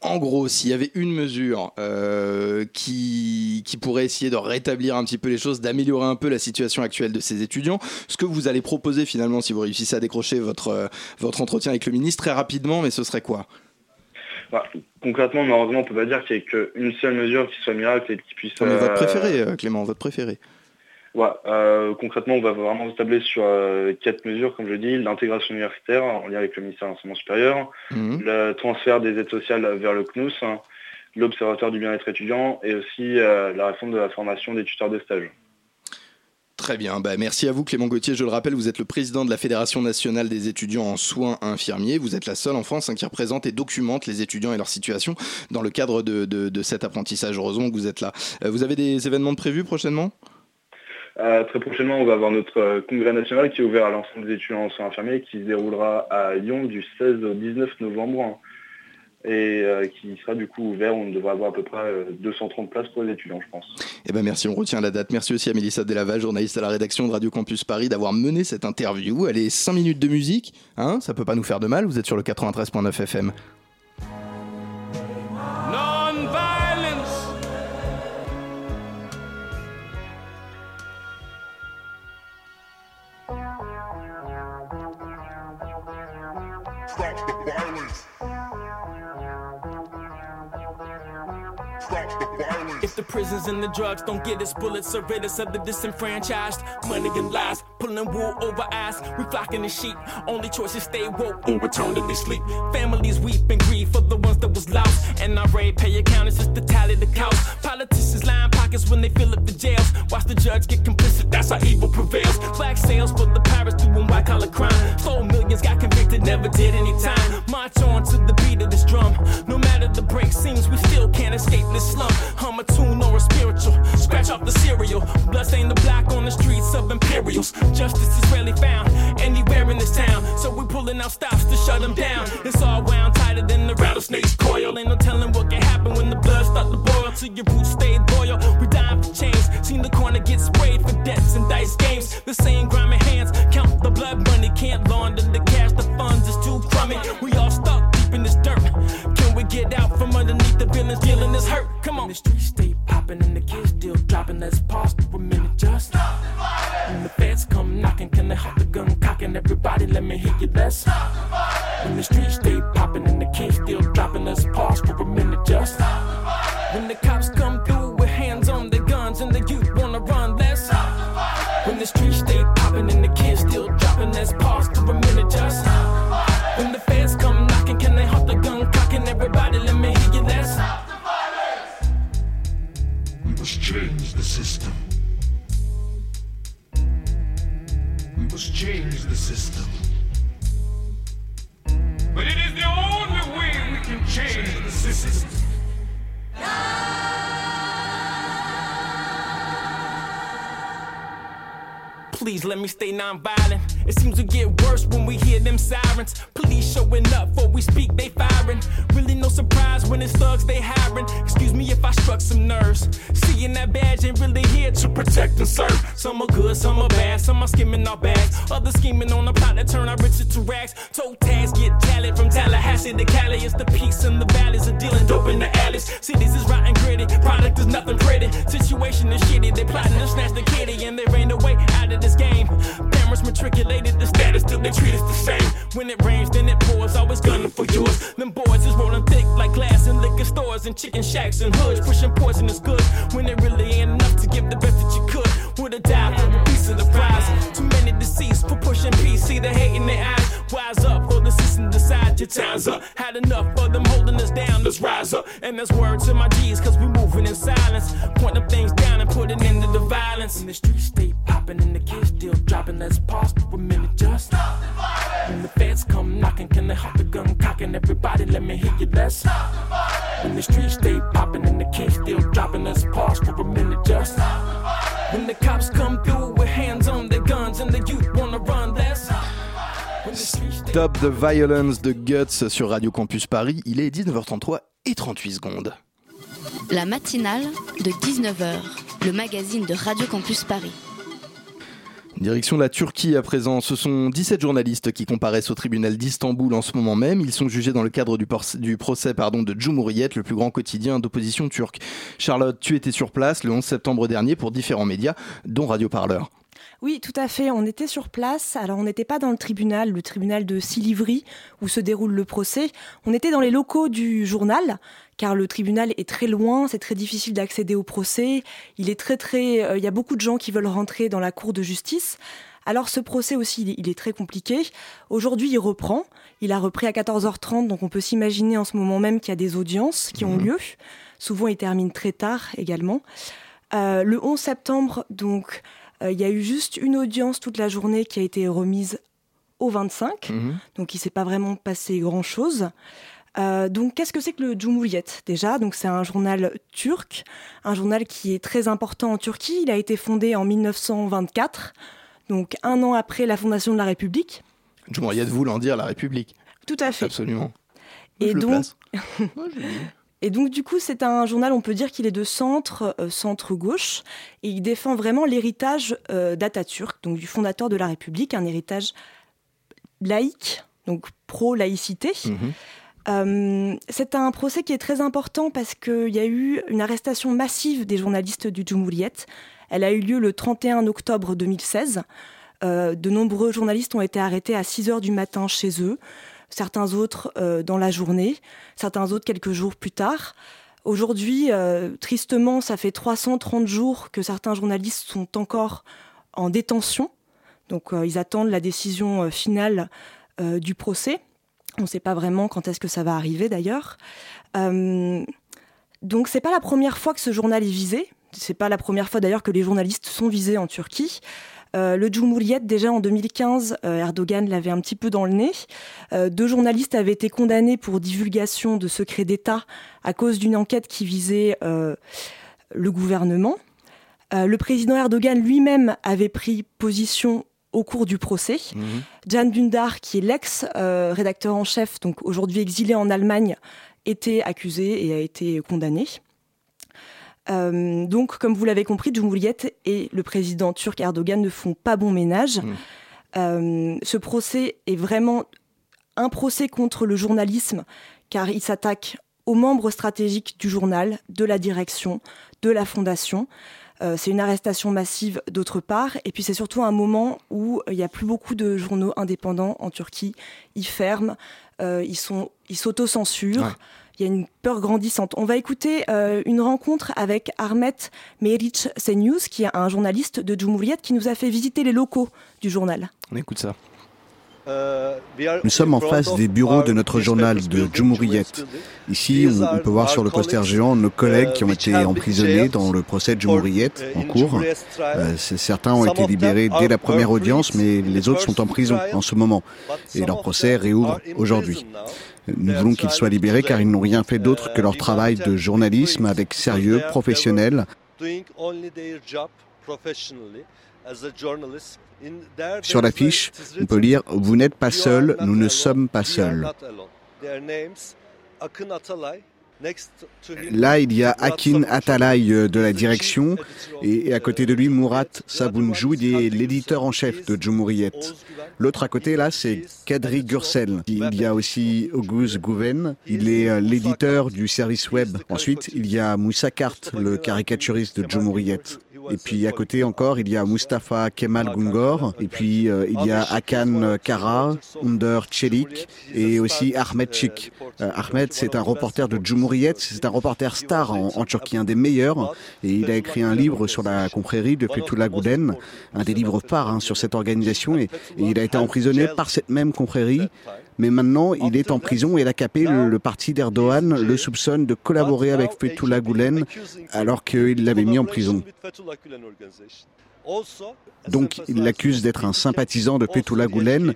en gros, s'il y avait une mesure euh, qui, qui pourrait essayer de rétablir un petit peu les choses, d'améliorer un peu la situation actuelle de ces étudiants, ce que vous allez proposer finalement si vous réussissez à décrocher votre, votre entretien avec le ministre très rapidement, mais ce serait quoi? Bah, concrètement, malheureusement, on peut pas dire qu'il n'y ait qu'une seule mesure qui soit miracle et qui puisse... Non, mais Votre euh, préféré, euh, Clément, votre préféré Ouais, euh, concrètement, on va vraiment se tabler sur euh, quatre mesures, comme je dis, l'intégration universitaire en lien avec le ministère de l'Enseignement supérieur, Mhm. le transfert des aides sociales vers le CNUS, hein, l'observatoire du bien-être étudiant et aussi euh, la réforme de la formation des tuteurs de stage. Très bien, bah, merci à vous Clément Gauthier. Je le rappelle, vous êtes le président de la Fédération nationale des étudiants en soins infirmiers. Vous êtes la seule en France hein, qui représente et documente les étudiants et leur situation dans le cadre de, de- cet apprentissage. Heureusement que vous êtes là. Euh, vous avez des événements prévus prochainement? Euh, très prochainement, on va avoir notre euh, congrès national qui est ouvert à l'ensemble des étudiants en soins infirmiers qui se déroulera à Lyon du 16 au 19 novembre hein, et euh, qui sera du coup ouvert. On devrait avoir à peu près euh, 230 places pour les étudiants, je pense. Eh ben merci, on retient la date. Merci aussi à Mélissa Delaval, journaliste à la rédaction de Radio Campus Paris, d'avoir mené cette interview. Elle est 5 minutes de musique, hein, ça peut pas nous faire de mal. Vous êtes sur le 93.9 FM. Non-violence. Stop the violence. If the prisons and the drugs don't get us bullets or rid us of the disenfranchised, money and lies, pulling wool over eyes, we flocking the sheep. Only choice is stay woke or eternally sleep. Families weep and grieve for the ones that was lost. NRA pay accountants just to tally the cost. Politicians line pockets when they fill up the jails. Watch the judge get complicit, that's how evil prevails. Black sales for the pirates doing white collar crime. Stole millions, got convicted, never did any time. March on to the beat of this drum. No matter the break seems, we still can't escape this slump. Hum a tune or a spiritual. Scratch off the cereal. Blood stain the black on the streets of imperials. Justice is rarely found anywhere in this town. So we pulling out stops to shut them down. It's all wound tighter than the rattlesnake's coil. Ain't no telling what can happen when the blood start to boil. Till your roots stay loyal. We dying for change. Seen the corner get sprayed for debts and dice games. The same grimy hands count the blood money. Can't launder the cash. The funds is too crummy. We all stuck deep in this dirt. Can we get out from underneath the villains dealing this hurt? Come on. The streets stay popping and the kids still dropping. Let's pause for a minute just. When the feds come knocking, can they hold the gun cocking? Everybody, let me hear you. Let's. When the streets stay popping and the kids still dropping, let's pause for a minute just. When the cops come Please let me stay non-violent. It seems to get worse when we hear them sirens. Police showing up before we speak, they firing. Really no surprise when it's thugs they hiring. Excuse me if I struck some nerves. Seeing that badge ain't really here to protect and serve. Some are good, some are bad, some are skimming our bags. Others scheming on a plot that turn our riches to rags. Toe tags get tallied from Tallahassee to Cali. It's the peace in the valleys of dealing dope in the alleys. Cities is rotten gritty, product is nothing pretty. Situation is shitty, they plotting to snatch the kitty, and there ain't no way out of this game. Parents matriculated the status till they treat us the same. When it rains, then it pours, always gunning for yours. Them boys is rolling thick like glass in liquor stores and chicken shacks and hoods, pushing poisonous goods when it really ain't enough to give the best that you could. Would've died for a piece of the prize. Too many deceased for pushing peace, see the hate in their eyes. Wise up for the system, decide your time's up. Had enough of them holding us down, let's rise up. And that's word to my G's, cause we moving in silence. Point them things down and put it into the violence. And the streets stay popping and the kids still dropping, let's pause for a minute just. stop the violence. When the feds come knocking, can they hold the gun cocking? Everybody, let me hear you, let's. stop the violence. When the streets stay popping and the kids still dropping, let's pause for a minute just. stop the violence. When the cops come through with hands on their guns and the youth wanna run, Stop the Violence de Guts sur Radio Campus Paris. Il est 19h33 et 38 secondes. La matinale de 19h, le magazine de Radio Campus Paris. Direction la Turquie à présent. Ce sont 17 journalistes qui comparaissent au tribunal d'Istanbul en ce moment même. Ils sont jugés dans le cadre du, procès pardon, de Cumhuriyet, le plus grand quotidien d'opposition turque. Charlotte, tu étais sur place le 11 septembre dernier pour différents médias, dont Radio Parleur. Oui, tout à fait. On était sur place. Alors, on n'était pas dans le tribunal, le tribunal de Silivri, où se déroule le procès. On était dans les locaux du journal, car le tribunal est très loin. C'est très difficile d'accéder au procès. Il est très, très. euh, Il y a beaucoup de gens qui veulent rentrer dans la cour de justice. Alors ce procès aussi, il est, il est très compliqué. Aujourd'hui, il reprend. Il a repris à 14h30, donc on peut s'imaginer en ce moment même qu'il y a des audiences qui ont lieu. Souvent, il termine très tard également. Euh, le 11 septembre, donc, Il y a eu juste une audience toute la journée qui a été remise au 25, Mhm. donc il s'est pas vraiment passé grand-chose. Euh, donc, qu'est-ce que c'est que le Cumhuriyet déjà? Donc, c'est un journal turc, un journal qui est très important en Turquie. Il a été fondé en 1924, donc un an après la fondation de la République. Cumhuriyet voulant dire la République. Tout à fait. Absolument. Et Je le donc. [laughs] et donc, du coup, c'est un journal, on peut dire qu'il est de centre, euh, centre-gauche, et il défend vraiment l'héritage euh, d'Atatürk, donc du fondateur de la République, un héritage laïque, donc pro-laïcité. Mhm. Euh, c'est un procès qui est très important parce qu'il y a eu une arrestation massive des journalistes du Cumhuriyet. Elle a eu lieu le 31 octobre 2016. Euh, de nombreux journalistes ont été arrêtés à 6 heures du matin chez eux, certains autres euh, dans la journée, certains autres quelques jours plus tard. Aujourd'hui, euh, tristement, ça fait 330 jours que certains journalistes sont encore en détention. Donc euh, ils attendent la décision finale du procès. On ne sait pas vraiment quand est-ce que ça va arriver d'ailleurs. Donc c'est pas la première fois que ce journal est visé. C'est pas la première fois d'ailleurs que les journalistes sont visés en Turquie. Euh, le Cumhuriyet, déjà en 2015, euh, Erdogan l'avait un petit peu dans le nez. Euh, deux journalistes avaient été condamnés pour divulgation de secrets d'État à cause d'une enquête qui visait le gouvernement. Le président Erdogan lui-même avait pris position au cours du procès. Jan Dündar, qui est l'ex-rédacteur en chef, donc aujourd'hui exilé en Allemagne, était accusé et a été condamné. Euh, donc, comme vous l'avez compris, Cumhuriyet et le président turc Erdogan ne font pas bon ménage. Euh, ce procès est vraiment un procès contre le journalisme, car il s'attaque aux membres stratégiques du journal, de la direction, de la fondation. Euh, c'est une arrestation massive d'autre part, et puis c'est surtout un moment où il n'y a plus beaucoup de journaux indépendants en Turquie. Ils ferment, ils sont, ils s'autocensurent. Ouais. Il y a une peur grandissante. On va écouter euh, une rencontre avec Ahmet Meric Senyus, qui est un journaliste de Cumhuriyet qui nous a fait visiter les locaux du journal. On écoute ça. Nous sommes en face des bureaux de notre journal de Cumhuriyet. Ici, on, peut voir sur le poster géant nos collègues qui ont été emprisonnés dans le procès de Cumhuriyet en cours. Euh, certains ont été libérés dès la première audience, mais les autres sont en prison en ce moment. Et leur procès réouvre aujourd'hui. Nous voulons qu'ils soient libérés car ils n'ont rien fait d'autre que leur travail de journalisme avec sérieux, professionnel. Sur l'affiche, on peut lire Vous n'êtes pas seul, nous ne sommes pas seuls. Là, il y a Akin Atalay euh, de la direction et à côté de lui, Murat Sabunjoud est l'éditeur en chef de Cumhuriyet. L'autre à côté, là, c'est Kadri Gürsel. Il y a aussi Oguz Gouven, il est euh, l'éditeur du service web. Ensuite, il y a Moussa Kart, le caricaturiste de Cumhuriyet. Et puis à côté encore, il y a Mustafa Kemal Gungor, et puis euh, il y a Hakan Kara, Under Çelik et aussi Ahmed Çik. Euh, Ahmed, c'est un reporter de Cumhuriyet, c'est un reporter star en, Turquie, un des meilleurs, et il a écrit un livre sur la confrérie de Fethullah Gulen, un des livres phares hein, sur cette organisation, et il a été emprisonné par cette même confrérie. Mais maintenant, il est en prison et l'AKP, le, le parti d'Erdogan, le soupçonne de collaborer avec Fethullah Gulen alors qu'il l'avait mis en prison. Donc, il l'accuse d'être un sympathisant de Fethullah Gulen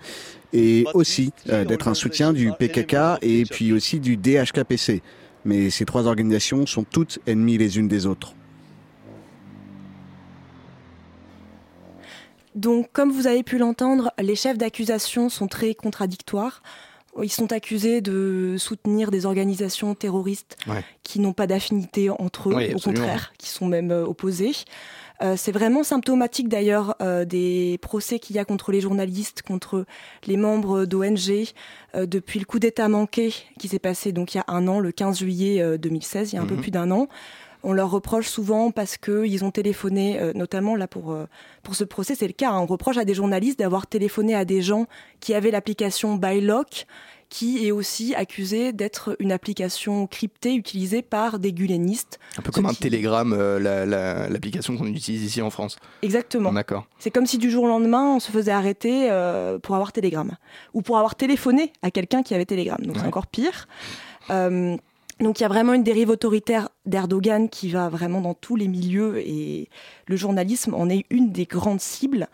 et aussi euh, d'être un soutien du PKK et puis aussi du DHKPC. Mais ces trois organisations sont toutes ennemies les unes des autres. Donc, comme vous avez pu l'entendre, les chefs d'accusation sont très contradictoires. Ils sont accusés de soutenir des organisations terroristes Ouais. qui n'ont pas d'affinité entre eux, Oui, au contraire, qui sont même euh, opposés. Euh, c'est vraiment symptomatique d'ailleurs euh, des procès qu'il y a contre les journalistes, contre les membres d'ONG, euh, depuis le coup d'État manqué qui s'est passé donc il y a un an, le 15 juillet euh, 2016, il y a un peu Mhm. plus d'un an. On leur reproche souvent parce qu'ils ont téléphoné, euh, notamment là pour, euh, pour ce procès, c'est le cas. hein. on reproche à des journalistes d'avoir téléphoné à des gens qui avaient l'application Bylock, qui est aussi accusée d'être une application cryptée utilisée par des gulenistes. Un peu comme un télégramme, euh, la- la- l'application qu'on utilise ici en France. Exactement. D'accord. C'est comme si du jour au lendemain, on se faisait arrêter euh, pour avoir Telegram ou pour avoir téléphoné à quelqu'un qui avait Telegram. Donc c'est encore pire. Euh, Donc il y a vraiment une dérive autoritaire d'Erdogan qui va vraiment dans tous les milieux et le journalisme en est une des grandes cibles.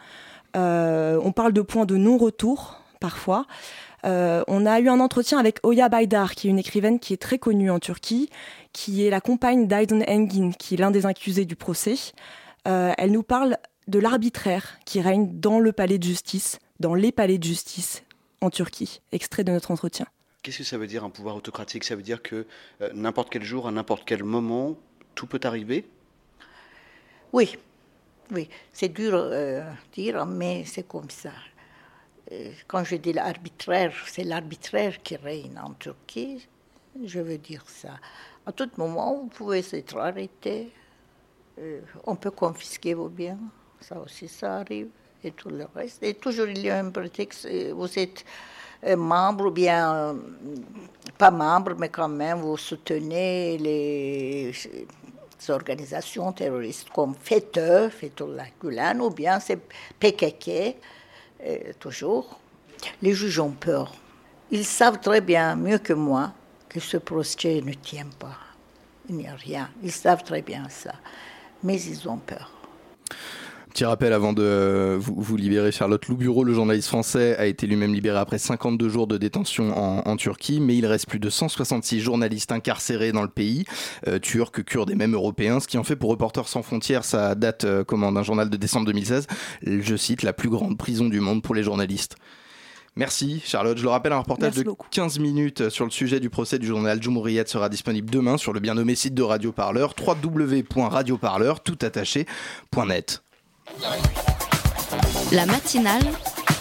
Euh, on parle de points de non-retour parfois. Euh, on a eu un entretien avec Oya Baydar, qui est une écrivaine qui est très connue en Turquie, qui est la compagne d'Aydın Engin, qui est l'un des accusés du procès. Euh, elle nous parle de l'arbitraire qui règne dans le palais de justice, dans les palais de justice en Turquie. Extrait de notre entretien. Qu'est-ce que ça veut dire un pouvoir autocratique? Ça veut dire que euh, n'importe quel jour, à n'importe quel moment, tout peut arriver? Oui, oui, c'est dur à dire, mais c'est comme ça. Euh, quand je dis l'arbitraire, c'est l'arbitraire qui règne en Turquie, je veux dire ça. À tout moment, vous pouvez être arrêté, euh, on peut confisquer vos biens, ça aussi, ça arrive, et tout le reste. Et toujours, il y a un prétexte, euh, vous êtes membre ou bien pas membre, mais quand même, vous soutenez les organisations terroristes comme FETÖ, Fethullah Gulen, ou bien c'est PKK, toujours. Les juges ont peur. Ils savent très bien, mieux que moi, que ce procès ne tient pas. Il n'y a rien. Ils savent très bien ça. Mais ils ont peur. Petit rappel avant de vous, vous libérer, Charlotte Loubureau, le journaliste français, a été lui-même libéré après 52 jours de détention en, en, Turquie, mais il reste plus de 166 journalistes incarcérés dans le pays, euh, turcs, kurdes et même européens, ce qui en fait pour Reporters sans frontières, ça date euh, d'un journal de décembre 2016, je cite, la plus grande prison du monde pour les journalistes. Merci Charlotte. Je le rappelle, un reportage de 15 minutes sur le sujet du procès du journal Jumhuriyet sera disponible demain sur le bien nommé site de Radio Parleur, www.radioparleur, tout. La matinale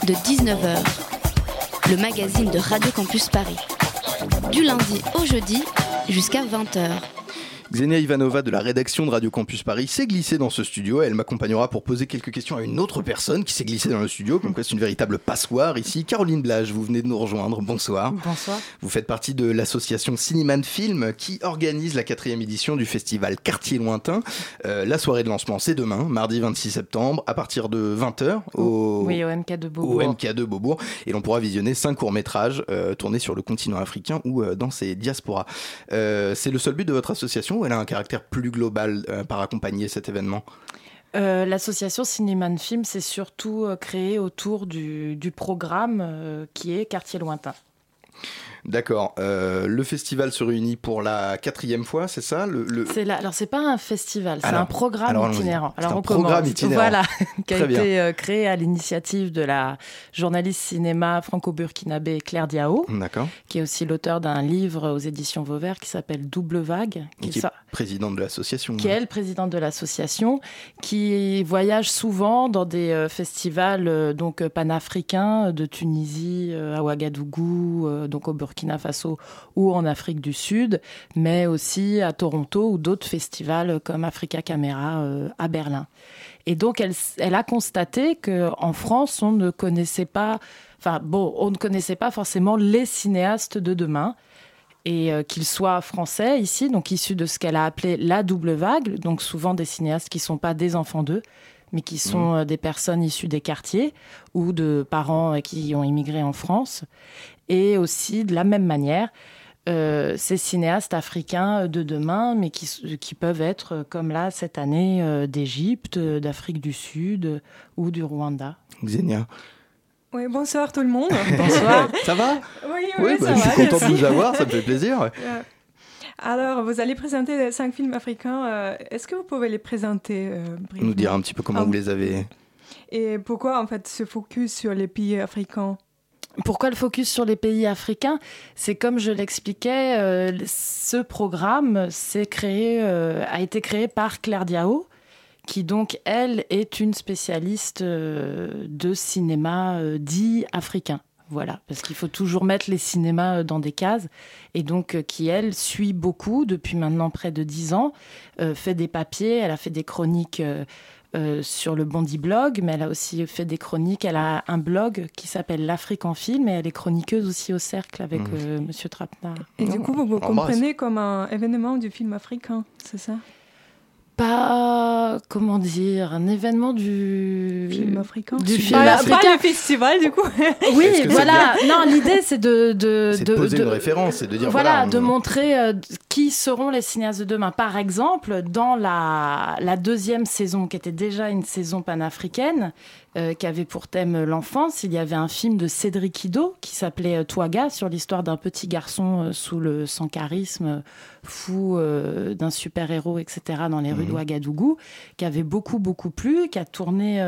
de 19h, le magazine de Radio Campus Paris. Du lundi au jeudi jusqu'à 20h. Xenia Ivanova de la rédaction de Radio Campus Paris s'est glissée dans ce studio. Elle m'accompagnera pour poser quelques questions à une autre personne qui s'est glissée dans le studio. Comme quoi, c'est une véritable passoire ici. Caroline Blage, vous venez de nous rejoindre. Bonsoir. Bonsoir. Vous faites partie de l'association Cinéman Film qui organise la quatrième édition du festival Quartier Lointain. Euh, la soirée de lancement, c'est demain, mardi 26 septembre, à partir de 20h au, oui, au MK de Beaubourg. Au MK de Beaubourg. Et l'on pourra visionner cinq courts-métrages euh, tournés sur le continent africain ou euh, dans ses diasporas. Euh, c'est le seul but de votre association elle a un caractère plus global euh, par accompagner cet événement? Euh, L'association Cinéman Film s'est surtout euh, créée autour du, programme qui est Quartier Lointain. D'accord. Euh, le festival se réunit pour la quatrième fois, c'est ça le, le... C'est là. Alors c'est pas un festival, c'est un programme alors, itinérant. Alors un on programme commence. itinérant. Voilà, [laughs] [laughs] qui a Très été bien. euh, créé à l'initiative de la journaliste cinéma franco-burkinabé Claire Diao, qui est aussi l'auteur d'un livre aux éditions Vauvert qui s'appelle Double Vague, Qui, qui, est sort- présidente de l'association. qui est elle présidente de l'association, qui voyage souvent dans des euh, festivals donc panafricains de Tunisie à Ouagadougou, donc au Burkina Faso ou en Afrique du Sud, mais aussi à Toronto ou d'autres festivals comme Africa Camera euh, à Berlin. Et donc elle, elle a constaté que en France on ne connaissait pas, enfin bon, on ne connaissait pas forcément les cinéastes de demain. Et euh, qu'ils soient français ici, donc issus de ce qu'elle a appelé la double vague, donc souvent des cinéastes qui sont pas des enfants d'eux, mais qui sont euh, des personnes issues des quartiers ou de parents euh, qui ont immigré en France, et aussi de la même manière. euh, ces cinéastes africains de demain, mais qui, peuvent être, euh, comme là, cette année, euh, d'Égypte, d'Afrique du Sud euh, ou du Rwanda. Xenia. Oui, bonsoir tout le monde. [laughs] Bonsoir. [laughs] Ça va? Oui, Oui, oui, bah, ça je suis content de vous avoir, ça me fait plaisir. [laughs] Alors, vous allez présenter cinq films africains. Est-ce que vous pouvez les présenter euh, Nous dire un petit peu comment Ah, vous les avez. Et pourquoi, en fait, ce focus sur les pays africains? Pourquoi le focus sur les pays africains? C'est comme je l'expliquais, euh, ce programme euh, a été créé par Claire Diao, qui donc, elle, est une spécialiste euh, de cinéma dit africain. Voilà, parce qu'il faut toujours mettre les cinémas dans des cases. Et donc, qui, elle, suit beaucoup depuis maintenant près de dix ans, fait des papiers, elle a fait des chroniques euh, sur le Bondi Blog, mais elle a aussi fait des chroniques. Elle a un blog qui s'appelle L'Afrique en film, et elle est chroniqueuse aussi au Cercle avec Mhm. euh, Monsieur Trapenard. Et du coup, vous vous comprenez comme un événement du film africain, c'est ça? Pas, comment dire, un événement du film africain. Du film film africain. Pas le festival du coup. [laughs] Oui, voilà. Non, l'idée c'est de de, [laughs] C'est de poser une référence et de dire, voilà, voilà, on- de montrer euh, qui seront les cinéastes de demain. Par exemple, dans la la deuxième saison, qui était déjà une saison panafricaine, euh, qui avait pour thème l'enfance, il y avait un film de Cédric Ido qui s'appelait euh, Touaga sur l'histoire d'un petit garçon euh, sous le sans charisme, euh, fou euh, d'un super-héros, etc., dans les rues de Ouagadougou, qui avait beaucoup, beaucoup plu, qui a tourné,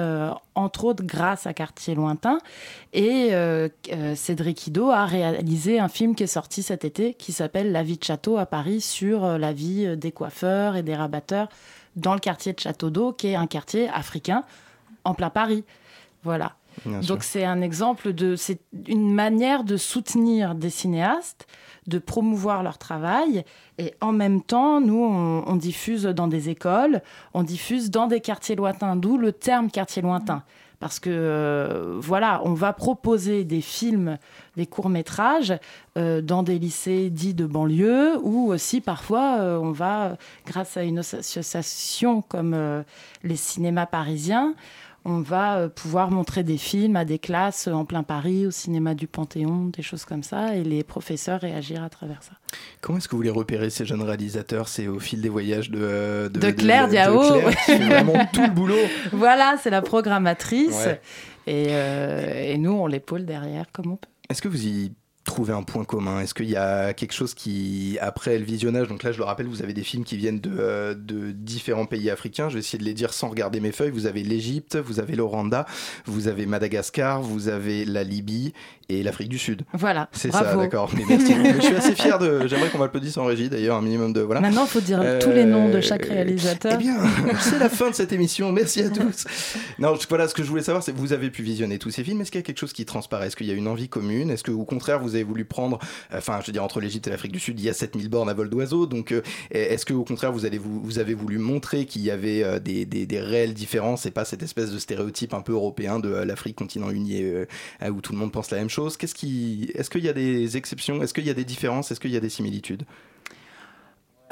entre autres, grâce à Quartier Lointain. Et Cédric Ido a réalisé un film qui est sorti cet été, qui s'appelle La vie de château à Paris, sur la vie des coiffeurs et des rabatteurs dans le quartier de Château d'Eau, qui est un quartier africain en plein Paris. Voilà. Bien. Donc c'est un exemple de, c'est une manière de soutenir des cinéastes, de promouvoir leur travail, et en même temps, nous on, on diffuse dans des écoles, on diffuse dans des quartiers lointains, d'où le terme quartier lointain. Parce que euh, voilà, on va proposer des films, des courts métrages euh, dans des lycées dits de banlieue, ou aussi parfois euh, on va, grâce à une association comme les cinémas parisiens, on va euh, pouvoir montrer des films à des classes en plein Paris, au cinéma du Panthéon, des choses comme ça, et les professeurs réagir à travers ça. Comment est-ce que vous les repérez, ces jeunes réalisateurs? C'est au fil des voyages de, euh, De Claire Diao. Fait [laughs] vraiment tout le boulot. Voilà, c'est la programmatrice, Ouais. et, euh, et nous, on l'épaule derrière comme on peut. Est-ce que vous y trouvez un point commun? Est-ce qu'il y a quelque chose qui, après le visionnage, donc là je le rappelle, vous avez des films qui viennent de, euh, de différents pays africains, je vais essayer de les dire sans regarder mes feuilles, vous avez l'Égypte, vous avez le Rwanda, vous avez Madagascar, vous avez la Libye et l'Afrique du Sud. Voilà, C'est ça, d'accord. [laughs] Je suis assez fier de. J'aimerais qu'on m'applaudisse en régie d'ailleurs, un minimum de. Voilà. Maintenant, il faut dire Euh, tous les noms de chaque réalisateur. Eh bien, [laughs] c'est la fin de cette émission. Merci à tous. Non, voilà, ce que je voulais savoir, c'est vous avez pu visionner tous ces films. Est-ce qu'il y a quelque chose qui transparaît? Est-ce qu'il y a une envie commune? Est-ce que, au contraire, vous avez voulu prendre, euh, enfin, je veux dire, entre l'Égypte et l'Afrique du Sud, il y a 7000 bornes à vol d'oiseau. Donc, euh, est-ce que, au contraire, vous, allez, vous, vous avez voulu montrer qu'il y avait euh, des, des- des réelles différences et pas cette espèce de stéréotype un peu européen de euh, l'Afrique, continent uni, euh, euh, où tout le monde pense la même chose Est-ce qu'il y a des exceptions? Est-ce qu'il y a des différences? Est-ce qu'il y a des similitudes?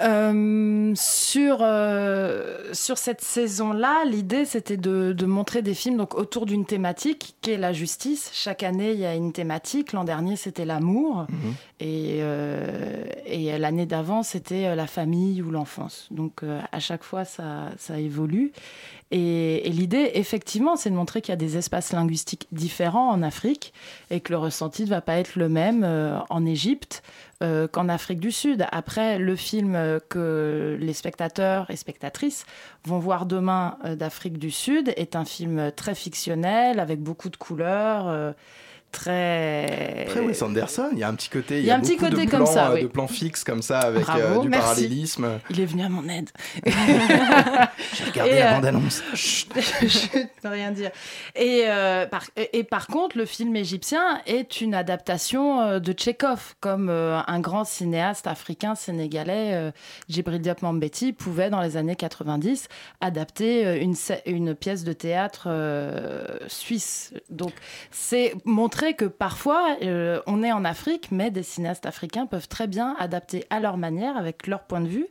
Euh, sur, euh, sur cette saison-là, l'idée c'était de, de montrer des films donc, autour d'une thématique qui est la justice. Chaque année, il y a une thématique. L'an dernier, c'était l'amour. Et, euh, et l'année d'avant, c'était la famille ou l'enfance. Donc à chaque fois, ça, ça évolue. Et, et l'idée, effectivement, c'est de montrer qu'il y a des espaces linguistiques différents en Afrique et que le ressenti ne va pas être le même en Égypte euh, qu'en Afrique du Sud. Après, le film euh, que les spectateurs et spectatrices vont voir demain euh, d'Afrique du Sud est un film très fictionnel, avec beaucoup de couleurs. Très. Après Wes Anderson, il y a un petit côté, Il y a un petit côté comme ça, euh, oui. de plans fixes comme ça avec Bravo, euh, du merci. parallélisme. Il est venu à mon aide. [laughs] J'ai regardé Et, la euh, bande-annonce. [laughs] Je ne rien dire. Et, euh, par, et, et par contre, le film égyptien est une adaptation de Tchekhov, comme un grand cinéaste africain sénégalais, Djibril Diop Mambéty, pouvait dans les années 90 adapter une, une pièce de théâtre suisse. Donc, c'est montrer que parfois, euh, on est en Afrique, mais des cinéastes africains peuvent très bien adapter à leur manière, avec leur point de vue,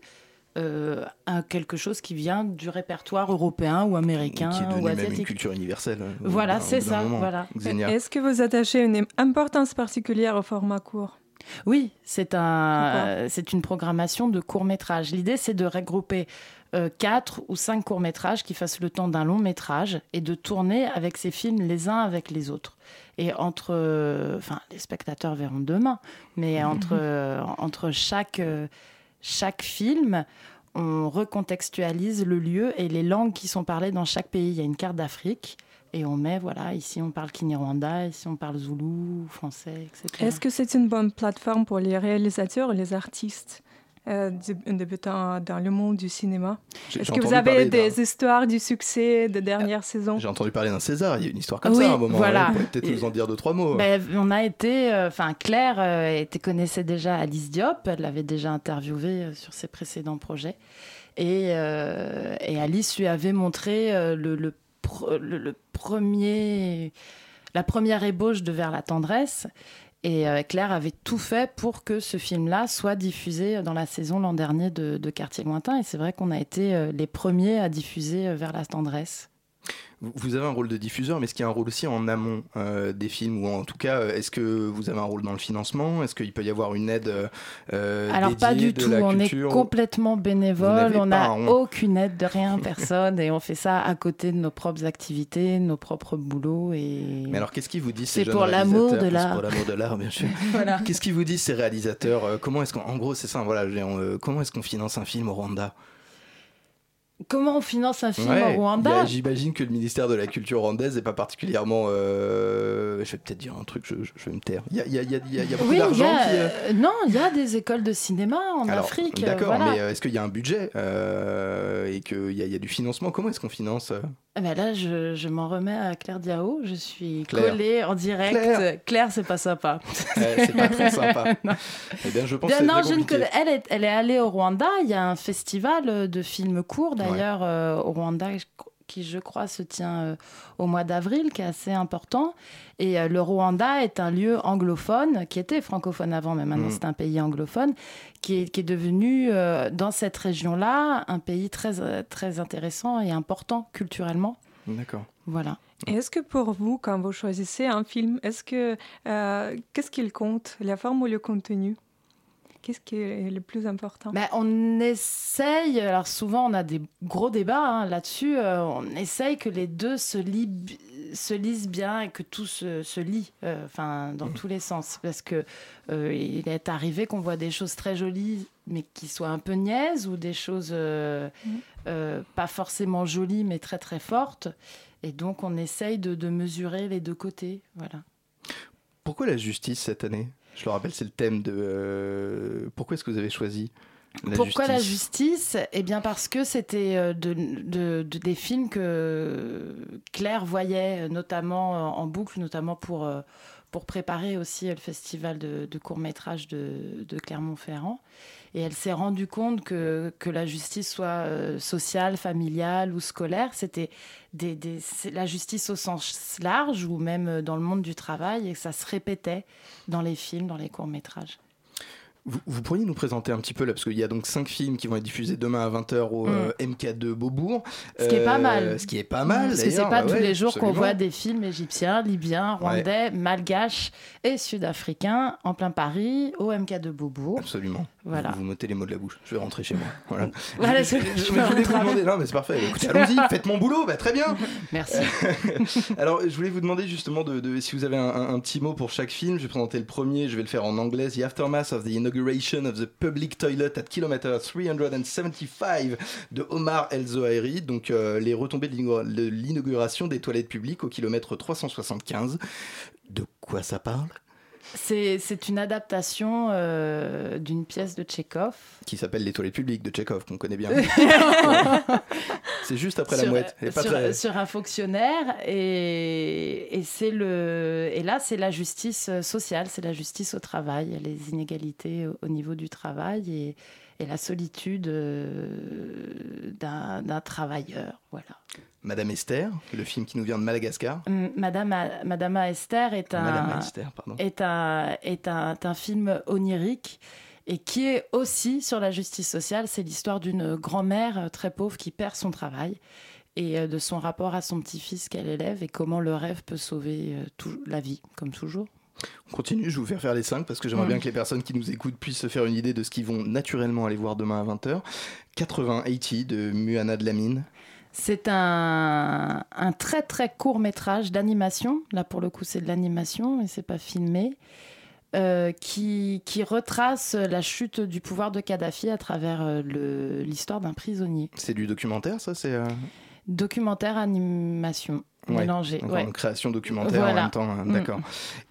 euh, quelque chose qui vient du répertoire européen ou américain qui est devenu ou même une asiatique. culture universelle. euh, Voilà, c'est ça, moment. voilà. Est-ce que vous attachez une importance particulière au format court? Oui, c'est un, c'est une programmation de courts métrages. L'idée, c'est de regrouper euh, quatre ou cinq courts métrages qui fassent le temps d'un long métrage et de tourner avec ces films les uns avec les autres. Et entre, euh, enfin, les spectateurs verront demain, mais entre, euh, entre chaque, euh, chaque film, on recontextualise le lieu et les langues qui sont parlées dans chaque pays. Il y a une carte d'Afrique. Et on met, voilà, ici on parle Kinyarwanda, ici on parle Zoulou, français, etc. Est-ce que c'est une bonne plateforme pour les réalisateurs et les artistes? Euh, dé- débutants dans le monde du cinéma Est-ce que vous avez des histoires du succès de dernière saison J'ai entendu parler d'un César, il y a une histoire comme Oui, ça à un moment. voilà. Vous pouvez peut-être nous en dire deux, trois mots. Ben, on a été, euh, enfin Claire euh, était, connaissait déjà Alice Diop, elle l'avait déjà interviewée euh, sur ses précédents projets, et, euh, et Alice lui avait montré euh, le, le, pro- le- le premier, la première ébauche de Vers la tendresse. Et euh, Claire avait tout fait pour que ce film-là soit diffusé dans la saison l'an dernier de, de Quartier Lointain. Et c'est vrai qu'on a été euh, les premiers à diffuser euh, vers la tendresse. Vous- avez un rôle de diffuseur, mais est-ce qu'il y a un rôle aussi en amont euh, des films Ou en tout cas, euh, est-ce que vous avez un rôle dans le financement? Est-ce qu'il peut y avoir une aide euh, Alors pas du de tout, on culture est complètement bénévole, on n'a aucune aide de rien, personne, et on fait ça à côté de nos propres activités, nos propres boulots. Et... Mais alors, qu'est-ce qu'ils vous disent ces C'est pour l'amour de l'art. C'est pour l'amour de l'art, bien sûr. [laughs] Voilà. Qu'est-ce qu'ils vous disent ces réalisateurs Comment est-ce qu'en gros, c'est ça. Voilà, euh, comment est-ce qu'on finance un film au Rwanda? Comment on finance un film Ouais, au Rwanda J'imagine que le ministère de la Culture rwandaise n'est pas particulièrement. euh, je vais peut-être dire un truc, je, je- je vais me taire. Il y a, il y a- il y a- il y a- il y a beaucoup Oui, il y d'argent a, qui. non, il y a des écoles de cinéma en Alors, Afrique. euh, D'accord, voilà. mais euh, est-ce qu'il y a un budget euh, et qu'il y, a- il y a du financement Comment est-ce qu'on finance Eh ben là, je, je m'en remets à Claire Diao. Je suis Claire. collée en direct. Claire. Claire, c'est pas sympa. [laughs] Ouais, C'est pas très sympa. [laughs] Non. Eh bien, je pense Bien, que c'est non, très je ne connais- elle, est, elle est allée au Rwanda. Il y a un festival de films courts, d'ailleurs, euh, au Rwanda, qui, je crois, se tient euh, au mois d'avril, qui est assez important. Et euh, le Rwanda est un lieu anglophone, qui était francophone avant, mais maintenant Mm. c'est un pays anglophone, qui est, qui est devenu, euh, dans cette région-là, un pays très, très intéressant et important culturellement. D'accord. Voilà. Et Est-ce que pour vous, quand vous choisissez un film, est-ce que euh, qu'est-ce qu'il compte, la forme ou le contenu? Qu'est-ce qui est le plus important? Ben, on essaye, alors souvent on a des gros débats hein, là-dessus, euh, on essaye que les deux se, lisent bien et que tout se, se lit, euh, enfin dans tous les sens. Parce que euh, il est arrivé qu'on voit des choses très jolies mais qui soient un peu niaises ou des choses euh, euh, pas forcément jolies mais très très fortes. Et donc on essaye de, de mesurer les deux côtés. Voilà. Pourquoi la justice cette année? Je le rappelle, c'est le thème de. euh, Pourquoi est-ce que vous avez choisi la Pourquoi la justice justice? Eh bien parce que c'était euh, de, de- de- des films que Claire voyait euh, notamment euh, en boucle, notamment pour, euh, pour préparer aussi euh, le festival de, de court-métrage de, de Clermont-Ferrand. Et elle s'est rendue compte que, que la justice soit euh, sociale, familiale ou scolaire, c'était des, des- la justice au sens large ou même euh, dans le monde du travail et que ça se répétait dans les films, dans les courts-métrages. Vous, vous pourriez nous présenter un petit peu là, parce qu'il y a donc cinq films qui vont être diffusés demain à 20h au euh, MK2 Beaubourg. Ce qui est pas Euh, mal. Ce qui est pas mal. Parce que c'est pas bah tous ouais, les jours qu'on voit des films égyptiens, libyens, rwandais, malgaches et sud-africains en plein Paris au MK de Beaubourg. Absolument. Voilà. Vous, vous m'ôtez les mots de la bouche. Je vais rentrer chez moi. Voilà. [laughs] Voilà, je, je- je- je voulais vous demander. Non, mais c'est parfait. Écoutez, allons-y. [laughs] Faites mon boulot. Bah, très bien. [laughs] Merci. Alors, je voulais vous demander justement de, de- si vous avez un, un- un petit mot pour chaque film. Je vais présenter le premier. Je vais le faire en anglais. The aftermath of the inauguration of the public toilet at kilometer 375 de Omar El Zohairi. Donc, euh, les retombées de l'inauguration des toilettes publiques au kilomètre 375. De quoi ça parle? C'est une adaptation euh, d'une pièce de Tchekhov. Qui s'appelle Les toilettes publiques de Tchekhov, qu'on connaît bien. [laughs] [laughs] c'est juste après la mouette. Sur- très- sur un fonctionnaire et, et c'est le et là c'est la justice sociale c'est la justice au travail les inégalités au, au niveau du travail et, et la solitude euh, d'un travailleur voilà Madame Esther, le film qui nous vient de Madagascar. Madame, A- Madame A. Esther est un. Esther, pardon. est un, est un, est un film onirique et qui est aussi sur la justice sociale. C'est l'histoire d'une grand-mère euh, très pauvre qui perd son travail et euh, de son rapport à son petit-fils qu'elle élève et comment le rêve peut sauver tout- la vie, comme toujours. On continue, je vais vous faire faire les 5 parce que j'aimerais Mm. bien que les personnes qui nous écoutent puissent se faire une idée de ce qu'ils vont naturellement aller voir demain à 20h. 80-80 de Muana de Lamine. C'est un, un très très court métrage d'animation. Là, pour le coup, c'est de l'animation et c'est pas filmé. euh, qui, qui retrace la chute du pouvoir de Kadhafi à travers euh, l'histoire d'un prisonnier. C'est du documentaire, ça C'est euh, Documentaire, animation, ouais, mélangé. ouais. en création documentaire en même temps. hein, Mm. D'accord.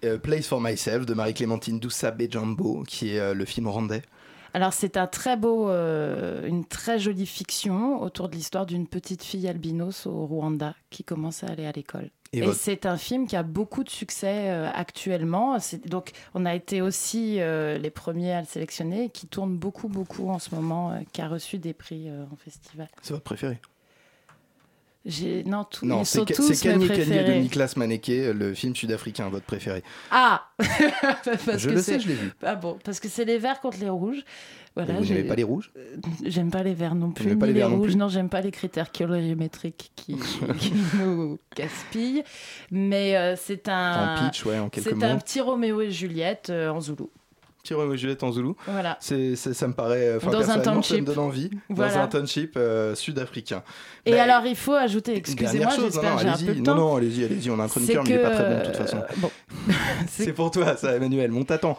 Euh, Place for Myself de Marie-Clémentine Doussa Bejambo, qui est euh, le film rwandais. Alors c'est un très beau, euh, une très jolie fiction autour de l'histoire d'une petite fille albinos au Rwanda qui commence à aller à l'école. Et Et, votre- c'est un film qui a beaucoup de succès euh, actuellement. Donc on a été aussi euh, les premiers à le sélectionner, qui tourne beaucoup beaucoup en ce moment, euh, qui a reçu des prix en festival. C'est votre préféré? Non tout. Non, c'est Kanye Kanye de. Niklas Maneke, le film sud-africain, votre préféré. Ah [laughs] Parce Je que le sais, c'est- je l'ai vu. Ah bon, parce que c'est les verts contre les rouges. Voilà, Et vous n'aimez pas les rouges? J'aime pas les verts non plus, n'aimez pas ni les les non rouges. plus? Non, j'aime pas les critères colorimétriques qui, [laughs] qui nous gaspillent. Mais euh, c'est un. En pitch, ouais, en quelques C'est un mots. petit Roméo et Juliette euh, en zoulou. Petit et Juliette en Zoulou. Voilà. C'est, ça me paraît. Enfin, Dans un personnellement, ça me township. donne envie. Dans un township euh, sud-africain. Et Bah, alors, il faut ajouter, excusez-moi, j'espère non, que j'ai un peu de Non, temps. non, allez-y, allez-y, on a un chroniqueur, mais il est pas très bon de toute façon. euh, bon. [laughs] C'est pour toi, ça, Emmanuel, on t'attend.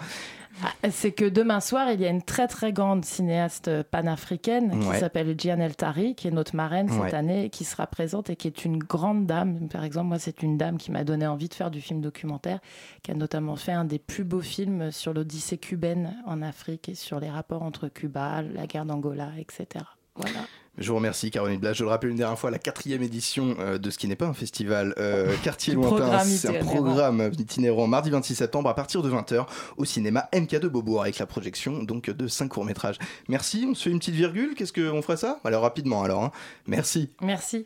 Ah, C'est que demain soir, il y a une très très grande cinéaste panafricaine qui Ouais. s'appelle Gian El Tari, qui est notre marraine cette Ouais. année, qui sera présente et qui est une grande dame. Par exemple, moi, c'est une dame qui m'a donné envie de faire du film documentaire, qui a notamment fait un des plus beaux films sur l'Odyssée cubaine en Afrique et sur les rapports entre Cuba, la guerre d'Angola, etc. Voilà. Je vous remercie, Caroline Blas. Je le rappelle une dernière fois, la quatrième édition euh, de ce qui n'est pas un festival, euh, [laughs] Quartier Lointain, Programme c'est un itinérant. programme itinérant mardi 26 septembre à partir de 20h au cinéma MK de Beaubourg avec la projection donc de 5 courts-métrages. Merci, on se fait une petite virgule, qu'est-ce qu'on ferait ça? Alors rapidement alors, hein. merci. Merci.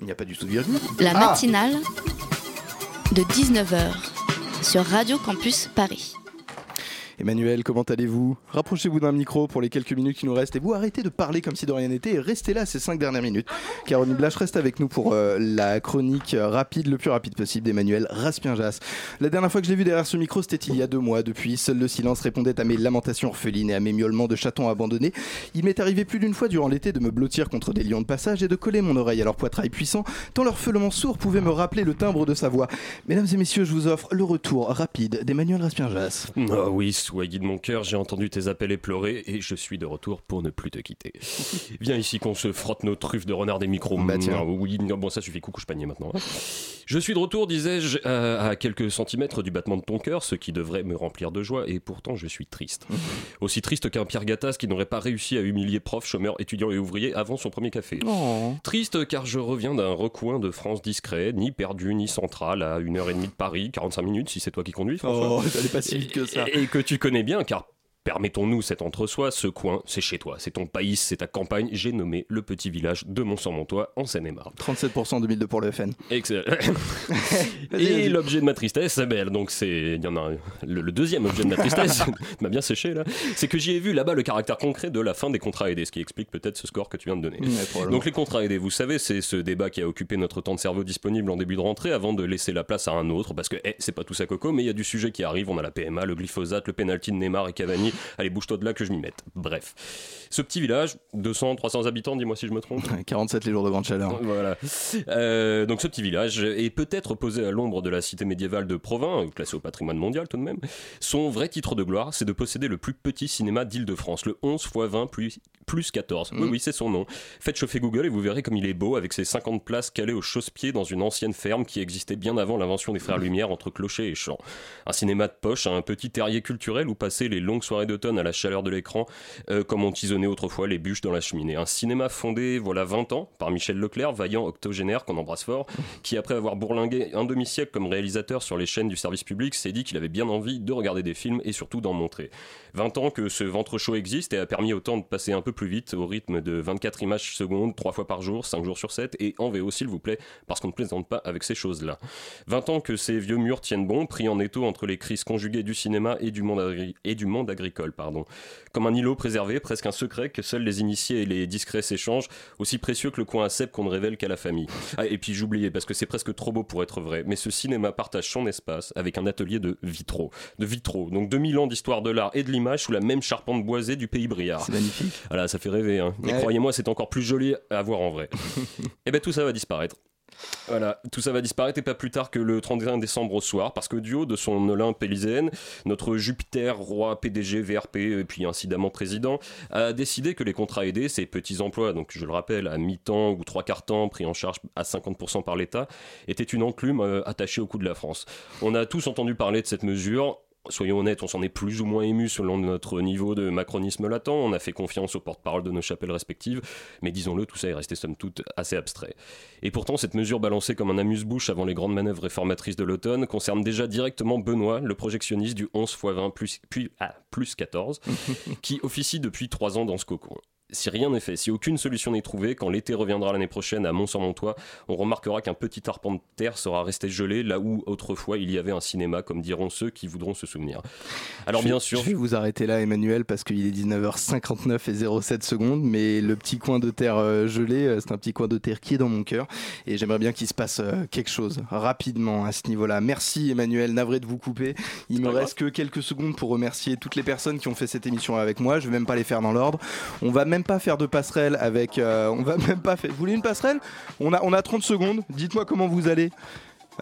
Il n'y a pas du tout de virgule. La Ah matinale de 19h sur Radio Campus Paris. Emmanuel, comment allez-vous? Rapprochez-vous d'un micro pour les quelques minutes qui nous restent et vous arrêtez de parler comme si de rien n'était et restez là ces cinq dernières minutes. Caroline Blache reste avec nous pour euh, la chronique rapide, le plus rapide possible d'Emmanuel Raspienjas. La dernière fois que je l'ai vu derrière ce micro, c'était il y a deux mois. Depuis, seul le silence répondait à mes lamentations orphelines et à mes miaulements de chatons abandonnés. Il m'est arrivé plus d'une fois durant l'été de me blottir contre des lions de passage et de coller mon oreille à leur poitrail puissant, tant leur feulement sourd pouvait me rappeler le timbre de sa voix. Mesdames et messieurs, je vous offre le retour rapide d'Emmanuel Raspienjas. Ah sois guide mon cœur, j'ai entendu tes appels et pleurer et je suis de retour pour ne plus te quitter. [laughs] Viens ici qu'on se frotte nos truffes de renard des micros. Bah, tiens. Ah, oui, bon ça suffit, coucou je panier maintenant. hein. Je suis de retour, disais-je, à, à quelques centimètres du battement de ton cœur, ce qui devrait me remplir de joie et pourtant je suis triste. [laughs] Aussi triste qu'un Pierre Gattaz qui n'aurait pas réussi à humilier profs, chômeurs, étudiants et ouvriers avant son premier café. Oh. Triste car je reviens d'un recoin de France discret, ni perdu ni central, à une heure et demie de Paris, 45 minutes si c'est toi qui conduis. François. Oh, ça pas si vite que ça. Et, et que tu connais bien car. Permettons-nous cet entre-soi, ce coin, c'est chez toi, c'est ton pays, c'est ta campagne. J'ai nommé le petit village de Mont-sur-Montois en Seine-et-Marne. 37% 2002 pour le FN. Excellent. [laughs] Et l'objet de ma tristesse, eh ben, donc c'est, il y en a un- le, le deuxième objet de ma tristesse, [laughs] [laughs] m'a bien séché là, c'est que j'y ai vu là-bas le caractère concret de la fin des contrats aidés, ce qui explique peut-être ce score que tu viens de donner. Ouais, donc les contrats aidés, vous savez, c'est ce débat qui a occupé notre temps de cerveau disponible en début de rentrée avant de laisser la place à un autre, parce que eh, c'est pas tout ça coco, mais il y a du sujet qui arrive, on a la PMA, le glyphosate, le penalty de Neymar et Cavani, allez bouge-toi de là que je m'y mette. Bref, ce petit village, 200, 300 habitants, dis-moi si je me trompe. 47 les jours de grande chaleur. Voilà. Euh, donc ce petit village est peut-être posé à l'ombre de la cité médiévale de Provins, classée au patrimoine mondial tout de même. Son vrai titre de gloire, c'est de posséder le plus petit cinéma d'Île-de-France, le 11 x 20 plus, plus 14. Oui, Mm. oui, c'est son nom. Faites chauffer Google et vous verrez comme il est beau avec ses 50 places calées au chausse-pied dans une ancienne ferme qui existait bien avant l'invention des frères Lumière entre clocher et champ. Un cinéma de poche, un petit terrier culturel où passaient les longues soirées d'automne à la chaleur de l'écran, euh, comme on tisonnait autrefois les bûches dans la cheminée. Un cinéma fondé, voilà 20 ans, par Michel Leclerc, vaillant octogénaire qu'on embrasse fort, qui après avoir bourlingué un demi-siècle comme réalisateur sur les chaînes du service public, s'est dit qu'il avait bien envie de regarder des films et surtout d'en montrer. 20 ans que ce ventre chaud existe et a permis au temps de passer un peu plus vite au rythme de 24 images secondes, 3 fois par jour, 5 jours sur 7 et en VO s'il vous plaît, parce qu'on ne plaisante pas avec ces choses-là. 20 ans que ces vieux murs tiennent bon, pris en étau entre les crises conjuguées du cinéma et du monde, et du monde agricole. Pardon. Comme un îlot préservé, presque un secret que seuls les initiés et les discrets s'échangent, aussi précieux que le coin à cèpe qu'on ne révèle qu'à la famille. Ah, et puis j'oubliais, parce que c'est presque trop beau pour être vrai, mais ce cinéma partage son espace avec un atelier de vitraux. De vitraux, donc 2000 ans d'histoire de l'art et de l'image sous la même charpente boisée du pays briard. C'est magnifique. Voilà, ça fait rêver. Hein. Et Ouais. croyez-moi, c'est encore plus joli à voir en vrai. [laughs] et ben tout ça va disparaître. Voilà, tout ça va disparaître et pas plus tard que le 31 décembre au soir, parce que du haut de son Olympe élyséenne, notre Jupiter, roi, PDG, VRP, et puis incidemment président, a décidé que les contrats aidés, ces petits emplois, donc je le rappelle, à mi-temps ou trois quarts temps, pris en charge à 50% par l'État, étaient une enclume euh, attachée au cou de la France. On a tous entendu parler de cette mesure, Soyons honnêtes, on s'en est plus ou moins ému selon notre niveau de macronisme latent. On a fait confiance aux porte-parole de nos chapelles respectives, mais disons-le, tout ça est resté somme toute assez abstrait. Et pourtant, cette mesure balancée comme un amuse-bouche avant les grandes manœuvres réformatrices de l'automne concerne déjà directement Benoît, le projectionniste du 11 x 20 plus, puis, ah, plus 14, [laughs] qui officie depuis 3 ans dans ce cocon. Si rien n'est fait, si aucune solution n'est trouvée, quand l'été reviendra l'année prochaine à Mont-sur-Montois, on remarquera qu'un petit arpent de terre sera resté gelé là où autrefois il y avait un cinéma, comme diront ceux qui voudront se souvenir. Alors Je- bien sûr, Je vais vous arrêter là, Emmanuel, parce qu'il est 19h59 et 07 secondes, mais le petit coin de terre euh, gelé, euh, c'est un petit coin de terre qui est dans mon cœur, et j'aimerais bien qu'il se passe euh, quelque chose rapidement à ce niveau-là. Merci, Emmanuel, navré de vous couper. Il me reste que quelques secondes pour remercier toutes les personnes qui ont fait cette émission avec moi. Je vais même pas les faire dans l'ordre. On va même pas faire de passerelle avec. euh, on va [laughs] même pas faire. Vous voulez une passerelle? On a, on a 30 secondes. Dites-moi comment vous allez.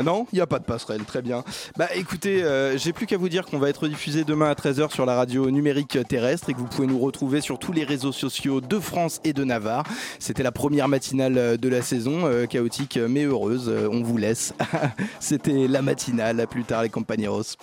Non, il n'y a pas de passerelle, très bien. Bah écoutez, euh, j'ai plus qu'à vous dire qu'on va être diffusé demain à 13h sur la radio numérique terrestre et que vous pouvez nous retrouver sur tous les réseaux sociaux de France et de Navarre. C'était la première matinale euh, de la saison, chaotique mais heureuse. On vous laisse. [laughs] C'était la matinale, à plus tard les compañeros.